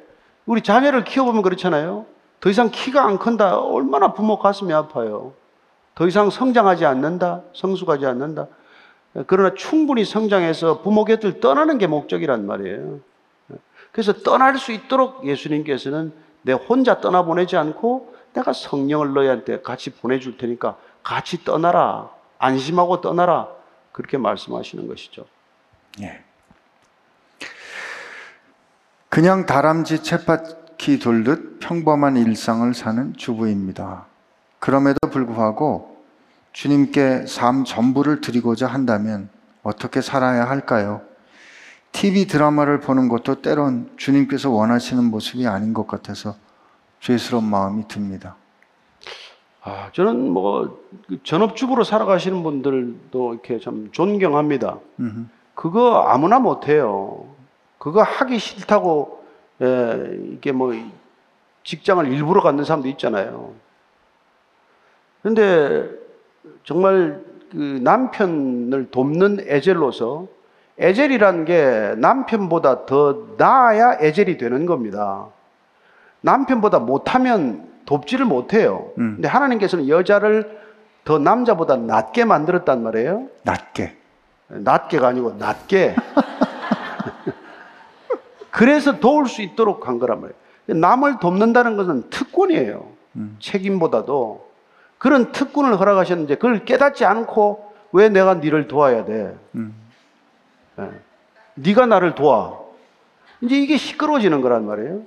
우리 자녀를 키워보면 그렇잖아요. 더 이상 키가 안 큰다. 얼마나 부모 가슴이 아파요. 더 이상 성장하지 않는다. 성숙하지 않는다. 그러나 충분히 성장해서 부모 곁을 떠나는 게 목적이란 말이에요. 그래서 떠날 수 있도록 예수님께서는 내 혼자 떠나보내지 않고 내가 성령을 너희한테 같이 보내줄 테니까 같이 떠나라. 안심하고 떠나라. 그렇게 말씀하시는 것이죠. 예. 그냥 다람쥐 쳇밭 바퀴 돌듯 평범한 일상을 사는 주부입니다. 그럼에도 불구하고 주님께 삶 전부를 드리고자 한다면 어떻게 살아야 할까요? TV 드라마를 보는 것도 때론 주님께서 원하시는 모습이 아닌 것 같아서 죄스러운 마음이 듭니다. 아, 저는 뭐그 전업주부로 살아가시는 분들도 이렇게 참 존경합니다. 음흠. 그거 아무나 못해요. 그거 하기 싫다고 에, 이게 뭐 직장을 일부러 갖는 사람도 있잖아요. 근데 정말 그 남편을 돕는 에젤로서 에젤이라는 게 남편보다 더 나아야 에젤이 되는 겁니다. 남편보다 못하면 돕지를 못해요. 음. 근데 하나님께서는 여자를 더 남자보다 낮게 만들었단 말이에요. 낮게. 낮게가 아니고 낮게. 그래서 도울 수 있도록 한 거란 말이에요. 남을 돕는다는 것은 특권이에요. 음. 책임보다도 그런 특권을 허락하셨는데 그걸 깨닫지 않고 왜 내가 니를 도와야 돼? 음. 예. 네가 나를 도와. 이제 이게 시끄러워지는 거란 말이에요.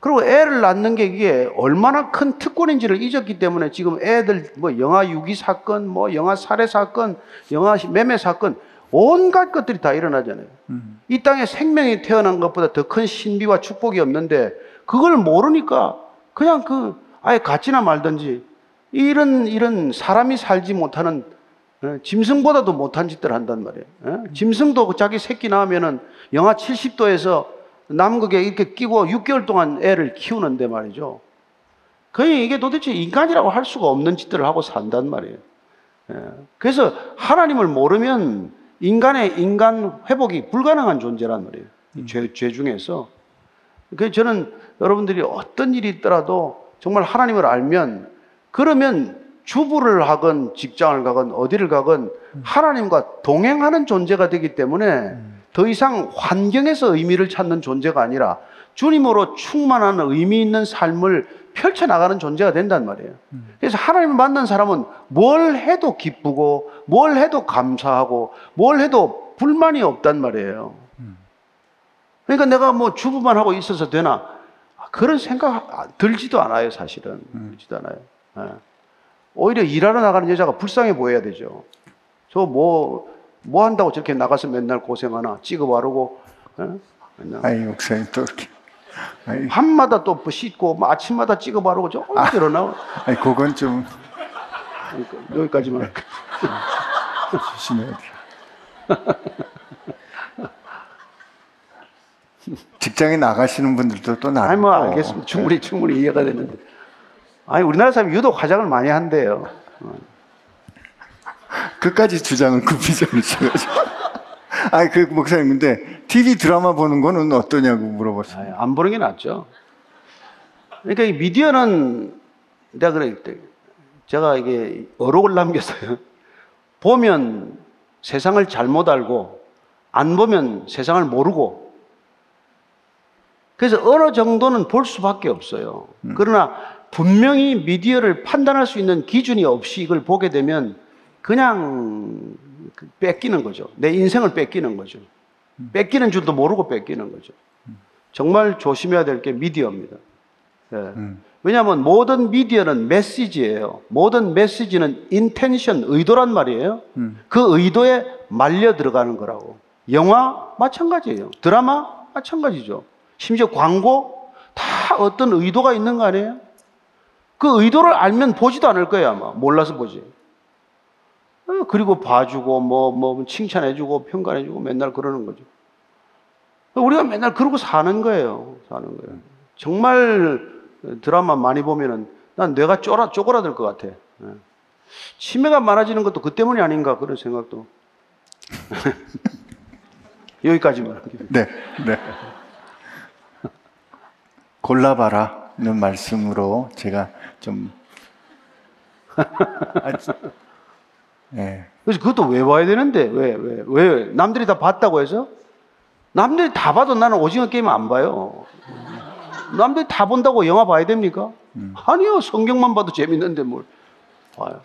그리고 애를 낳는 게 이게 얼마나 큰 특권인지를 잊었기 때문에 지금 애들 뭐 영아 유기 사건, 뭐 영아 살해 사건, 영아 매매 사건 온갖 것들이 다 일어나잖아요. 음. 이 땅에 생명이 태어난 것보다 더 큰 신비와 축복이 없는데 그걸 모르니까 그냥 그 아예 갖지나 말든지 이런 이런 사람이 살지 못하는 어, 짐승보다도 못한 짓들 한단 말이에요. 어? 짐승도 그 자기 새끼 낳으면은 영하 70도에서 남극에 이렇게 끼고 6개월 동안 애를 키우는데 말이죠. 거의 이게 도대체 인간이라고 할 수가 없는 짓들을 하고 산단 말이에요. 예. 그래서 하나님을 모르면 인간의 인간 회복이 불가능한 존재란 말이에요. 이 죄, 죄 중에서. 그래서 저는 여러분들이 어떤 일이 있더라도 정말 하나님을 알면 그러면 주부를 하건 직장을 가건 어디를 가건 하나님과 동행하는 존재가 되기 때문에 더 이상 환경에서 의미를 찾는 존재가 아니라 주님으로 충만한 의미 있는 삶을 펼쳐나가는 존재가 된단 말이에요. 그래서 하나님을 만난 사람은 뭘 해도 기쁘고 뭘 해도 감사하고 뭘 해도 불만이 없단 말이에요. 그러니까 내가 뭐 주부만 하고 있어서 되나 그런 생각 들지도 않아요, 사실은 들지도 않아요. 예. 오히려 일하러 나가는 여자가 불쌍해 보여야 되죠. 저 뭐 뭐 한다고 저렇게 나가서 맨날 고생하나 찍어 바르고 예? 아이 목사님 또 이렇게. 아이, 밤마다 또뭐 씻고 뭐 아침마다 찍어 바르고 저 어디로 나와 아이 그건 좀 여기까지만 할게. 조심해야 돼. 직장에 나가시는 분들도 또 나고. 아니 뭐 알겠습니다. 충분히 충분히 이해가 되는데. 아니 우리나라 사람이 유독 화장을 많이 한대요. 끝까지 주장은 굽히지 않으셔가지고. 아니 그 목사님 근데 TV 드라마 보는 거는 어떠냐고 물어봤어요. 안 보는 게 낫죠. 그러니까 이 미디어는 내가 그래 제가 이게 어록을 남겼어요. 보면 세상을 잘못 알고 안 보면 세상을 모르고 그래서 어느 정도는 볼 수밖에 없어요. 그러나 분명히 미디어를 판단할 수 있는 기준이 없이 이걸 보게 되면 그냥 그 뺏기는 거죠. 내 인생을 뺏기는 거죠. 뺏기는 줄도 모르고 뺏기는 거죠. 정말 조심해야 될 게 미디어입니다. 예. 음. 왜냐하면 모든 미디어는 메시지예요. 모든 메시지는 인텐션, 의도란 말이에요. 음. 그 의도에 말려 들어가는 거라고. 영화 마찬가지예요. 드라마 마찬가지죠. 심지어 광고 다 어떤 의도가 있는 거 아니에요? 그 의도를 알면 보지도 않을 거예요 아마 몰라서 보지. 어, 그리고 봐주고 뭐 뭐 칭찬해주고 평가해주고 맨날 그러는 거죠. 우리가 맨날 그러고 사는 거예요. 사는 거예요. 정말 드라마 많이 보면은 난 뇌가 쪼라 쪼그라들 것 같아. 예. 치매가 많아지는 것도 그 때문이 아닌가 그런 생각도. 여기까지만. 네, 네. 골라봐라는 말씀으로 제가 좀. 네. 그래서 그것도 왜 봐야 되는데 왜왜 왜 남들이 다 봤다고 해서 남들이 다 봐도 나는 오징어 게임 안 봐요. 남들이 다 본다고 영화 봐야 됩니까? 아니요 성경만 봐도 재밌는데 뭘 봐요.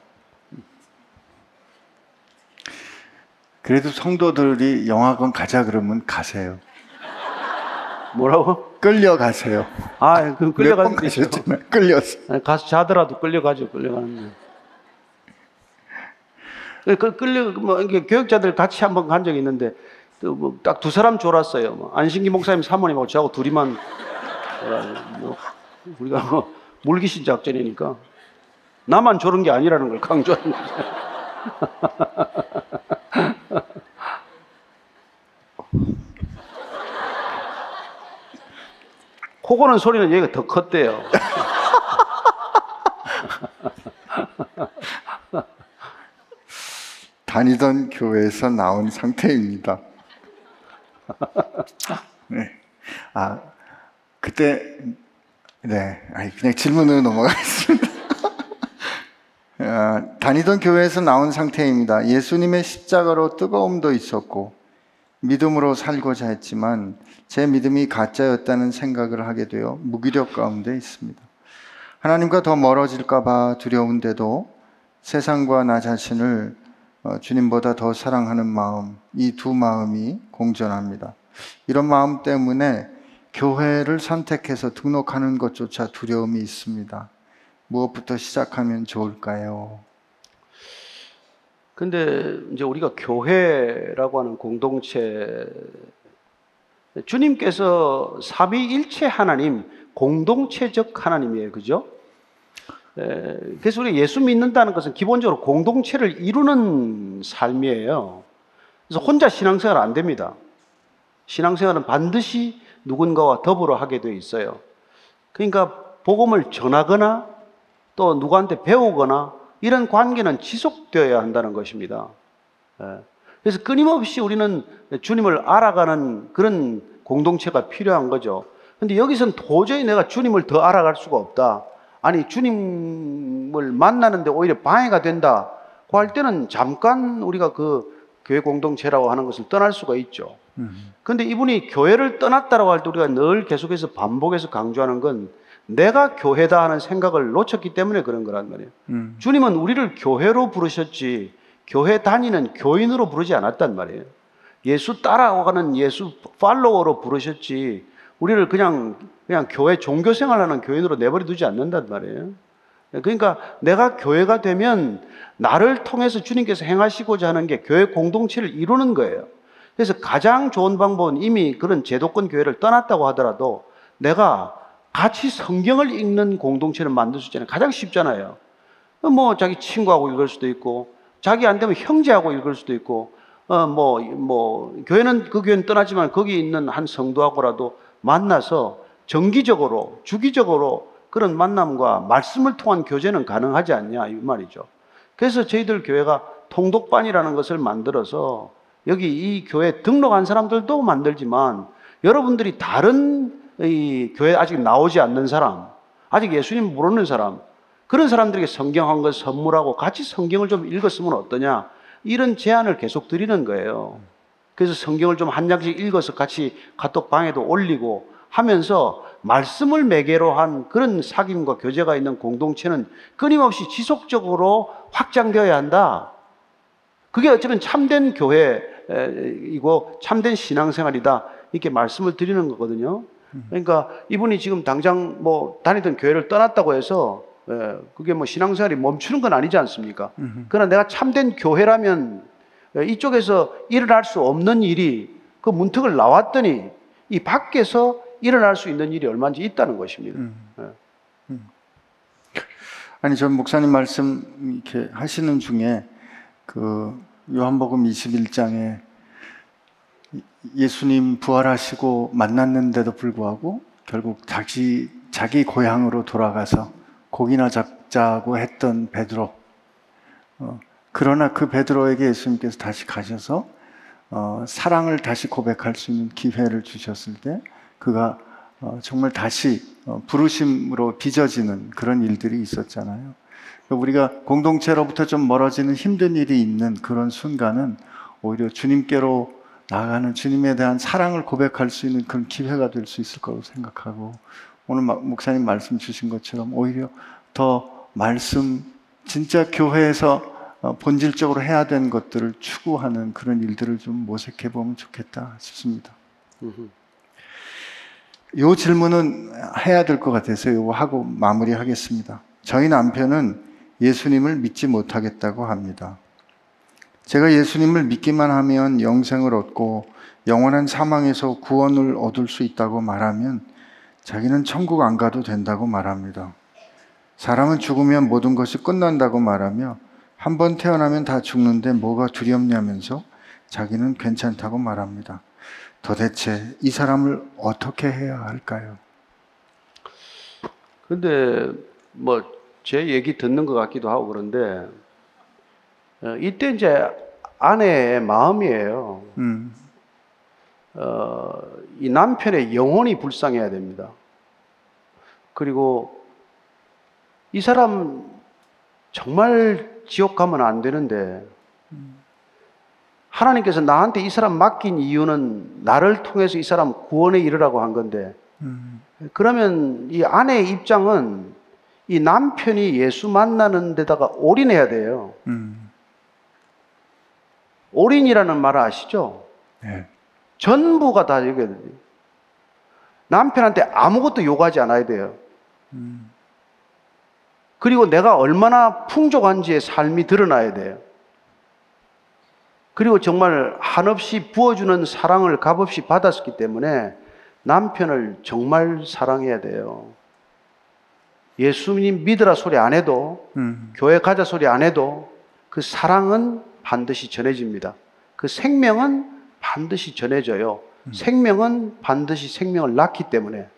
그래도 성도들이 영화관 가자 그러면 가세요. 뭐라고? 끌려가세요. 아, 그 끌려가는. 가셨잖아요. 끌려서. 아니, 가서 자더라도 끌려가죠, 끌려가는 거. 그 끌려 뭐 이게 교육자들 같이 한번 간 적이 있는데 뭐 딱 두 사람 졸았어요. 뭐 안신기 목사님 사모님하고 저하고 둘이만. 뭐 우리가 뭐 물귀신 작전이니까 나만 졸은 게 아니라는 걸 강조하는 거죠. 코 고는 소리는 얘가 더 컸대요. 다니던 교회에서 나온 상태입니다. 네. 아, 그때, 네. 아니, 그냥 질문으로 넘어가겠습니다. 아, 다니던 교회에서 나온 상태입니다. 예수님의 십자가로 뜨거움도 있었고, 믿음으로 살고자 했지만, 제 믿음이 가짜였다는 생각을 하게 되어 무기력 가운데 있습니다. 하나님과 더 멀어질까봐 두려운데도 세상과 나 자신을 어, 주님보다 더 사랑하는 마음, 이 두 마음이 공존합니다. 이런 마음 때문에 교회를 선택해서 등록하는 것조차 두려움이 있습니다. 무엇부터 시작하면 좋을까요? 근데 이제 우리가 교회라고 하는 공동체 주님께서 삼위일체 하나님 공동체적 하나님이에요. 그죠? 에, 그래서 우리 예수 믿는다는 것은 기본적으로 공동체를 이루는 삶이에요. 그래서 혼자 신앙생활 안 됩니다. 신앙생활은 반드시 누군가와 더불어 하게 돼 있어요. 그러니까 복음을 전하거나 또 누구한테 배우거나 이런 관계는 지속되어야 한다는 것입니다. 예. 그래서 끊임없이 우리는 주님을 알아가는 그런 공동체가 필요한 거죠. 근데 여기서는 도저히 내가 주님을 더 알아갈 수가 없다. 아니, 주님을 만나는데 오히려 방해가 된다. 고할 때는 잠깐 우리가 그 교회 공동체라고 하는 것을 떠날 수가 있죠. 근데 이분이 교회를 떠났다라고 할 때 우리가 늘 계속해서 반복해서 강조하는 건 내가 교회다 하는 생각을 놓쳤기 때문에 그런 거란 말이에요. 음. 주님은 우리를 교회로 부르셨지 교회 다니는 교인으로 부르지 않았단 말이에요. 예수 따라가는 예수 팔로워로 부르셨지 우리를 그냥 그냥 교회 종교 생활하는 교인으로 내버려 두지 않는단 말이에요. 그러니까 내가 교회가 되면 나를 통해서 주님께서 행하시고자 하는 게 교회 공동체를 이루는 거예요. 그래서 가장 좋은 방법은 이미 그런 제도권 교회를 떠났다고 하더라도 내가 같이 성경을 읽는 공동체를 만들 수 있잖아요. 가장 쉽잖아요. 뭐 자기 친구하고 읽을 수도 있고 자기 안 되면 형제하고 읽을 수도 있고 어뭐뭐 뭐, 교회는 그 교회는 떠나지만 거기 있는 한 성도하고라도 만나서 정기적으로 주기적으로 그런 만남과 말씀을 통한 교제는 가능하지 않냐 이 말이죠. 그래서 저희들 교회가 통독반이라는 것을 만들어서 여기 이 교회 등록한 사람들도 만들지만 여러분들이 다른 이 교회 아직 나오지 않는 사람, 아직 예수님 모르는 사람, 그런 사람들에게 성경 한 권 선물하고 같이 성경을 좀 읽었으면 어떠냐 이런 제안을 계속 드리는 거예요. 그래서 성경을 좀 한 장씩 읽어서 같이 카톡 방에도 올리고 하면서 말씀을 매개로 한 그런 사귐과 교제가 있는 공동체는 끊임없이 지속적으로 확장되어야 한다. 그게 어쩌면 참된 교회이고 참된 신앙생활이다. 이렇게 말씀을 드리는 거거든요. 그러니까 이분이 지금 당장 뭐 다니던 교회를 떠났다고 해서 예, 그게 뭐 신앙생활이 멈추는 건 아니지 않습니까? 그러나 내가 참된 교회라면 예, 이쪽에서 일어날 수 없는 일이 그 문턱을 나왔더니 이 밖에서 일어날 수 있는 일이 얼마인지 있다는 것입니다. 예. 아니, 전 목사님 말씀 이렇게 하시는 중에 그 요한복음 21장에 예수님 부활하시고 만났는데도 불구하고 결국 자기 자기 고향으로 돌아가서 고기나 잡자고 했던 베드로. 어, 그러나 그 베드로에게 예수님께서 다시 가셔서 어, 사랑을 다시 고백할 수 있는 기회를 주셨을 때 그가 어, 정말 다시 어, 부르심으로 빚어지는 그런 일들이 있었잖아요. 우리가 공동체로부터 좀 멀어지는 힘든 일이 있는 그런 순간은 오히려 주님께로 나아가는 주님에 대한 사랑을 고백할 수 있는 그런 기회가 될 수 있을 거라고 생각하고 오늘 목사님 말씀 주신 것처럼 오히려 더 말씀 진짜 교회에서 어, 본질적으로 해야 되는 것들을 추구하는 그런 일들을 좀 모색해 보면 좋겠다 싶습니다. 요 질문은 해야 될 것 같아서 이거 하고 마무리하겠습니다. 저희 남편은 예수님을 믿지 못하겠다고 합니다. 제가 예수님을 믿기만 하면 영생을 얻고 영원한 사망에서 구원을 얻을 수 있다고 말하면 자기는 천국 안 가도 된다고 말합니다. 사람은 죽으면 모든 것이 끝난다고 말하며 한 번 태어나면 다 죽는데 뭐가 두렵냐면서 자기는 괜찮다고 말합니다. 도대체 이 사람을 어떻게 해야 할까요? 근데 뭐 제 얘기 듣는 것 같기도 하고 그런데 어, 이때 이제 아내의 마음이에요. 음, 어, 이 남편의 영혼이 불쌍해야 됩니다. 그리고 이 사람 정말 지옥 가면 안 되는데 하나님께서 나한테 이 사람 맡긴 이유는 나를 통해서 이 사람 구원에 이르라고 한 건데 음, 그러면 이 아내의 입장은 이 남편이 예수 만나는 데다가 올인해야 돼요. 음, 올인이라는 말 아시죠? 네, 전부가 다 여겨야 돼요. 남편한테 아무것도 요구하지 않아야 돼요. 음, 그리고 내가 얼마나 풍족한지의 삶이 드러나야 돼요. 그리고 정말 한없이 부어주는 사랑을 값없이 받았기 때문에 남편을 정말 사랑해야 돼요. 예수님 믿으라 소리 안 해도, 음, 교회 가자 소리 안 해도 그 사랑은 반드시 전해집니다. 그 생명은 반드시 전해져요. 생명은 반드시 생명을 낳기 때문에.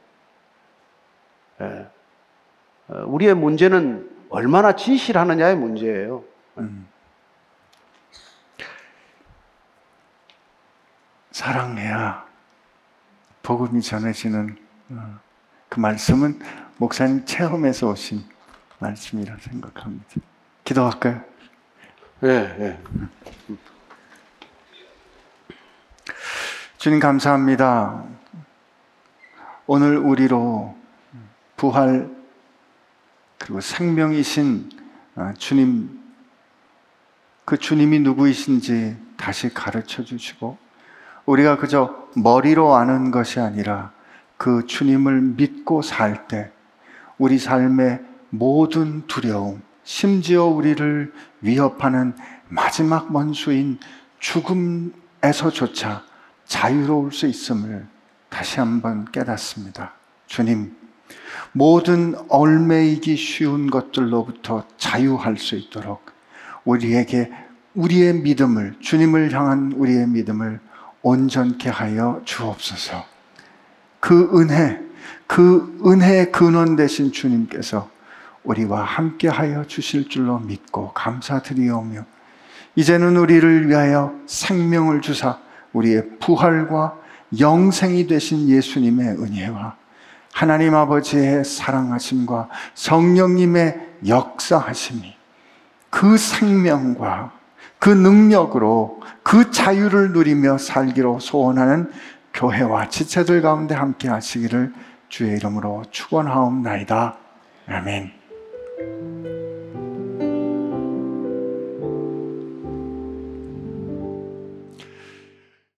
예. 어, 우리의 문제는 얼마나 진실하느냐의 문제예요. 음. 사랑해야 복음이 전해지는 어, 그 말씀은 목사님 체험에서 오신 말씀이라 생각합니다. 기도할까요? 예, 예. 주님 감사합니다. 오늘 우리로 부활 그리고 생명이신 아, 주님 그 주님이 누구이신지 다시 가르쳐 주시고 우리가 그저 머리로 아는 것이 아니라 그 주님을 믿고 살 때 우리 삶의 모든 두려움, 심지어 우리를 위협하는 마지막 원수인 죽음에서조차 자유로울 수 있음을 다시 한번 깨닫습니다. 주님, 모든 얼매이기 쉬운 것들로부터 자유할 수 있도록 우리에게 우리의 믿음을, 주님을 향한 우리의 믿음을 온전케 하여 주옵소서. 그 은혜, 그 은혜의 근원 되신 주님께서 우리와 함께 하여 주실 줄로 믿고 감사드리오며 이제는 우리를 위하여 생명을 주사 우리의 부활과 영생이 되신 예수님의 은혜와 하나님 아버지의 사랑하심과 성령님의 역사하심이 그 생명과 그 능력으로 그 자유를 누리며 살기로 소원하는 교회와 지체들 가운데 함께 하시기를 주의 이름으로 축원하옵나이다. 아멘.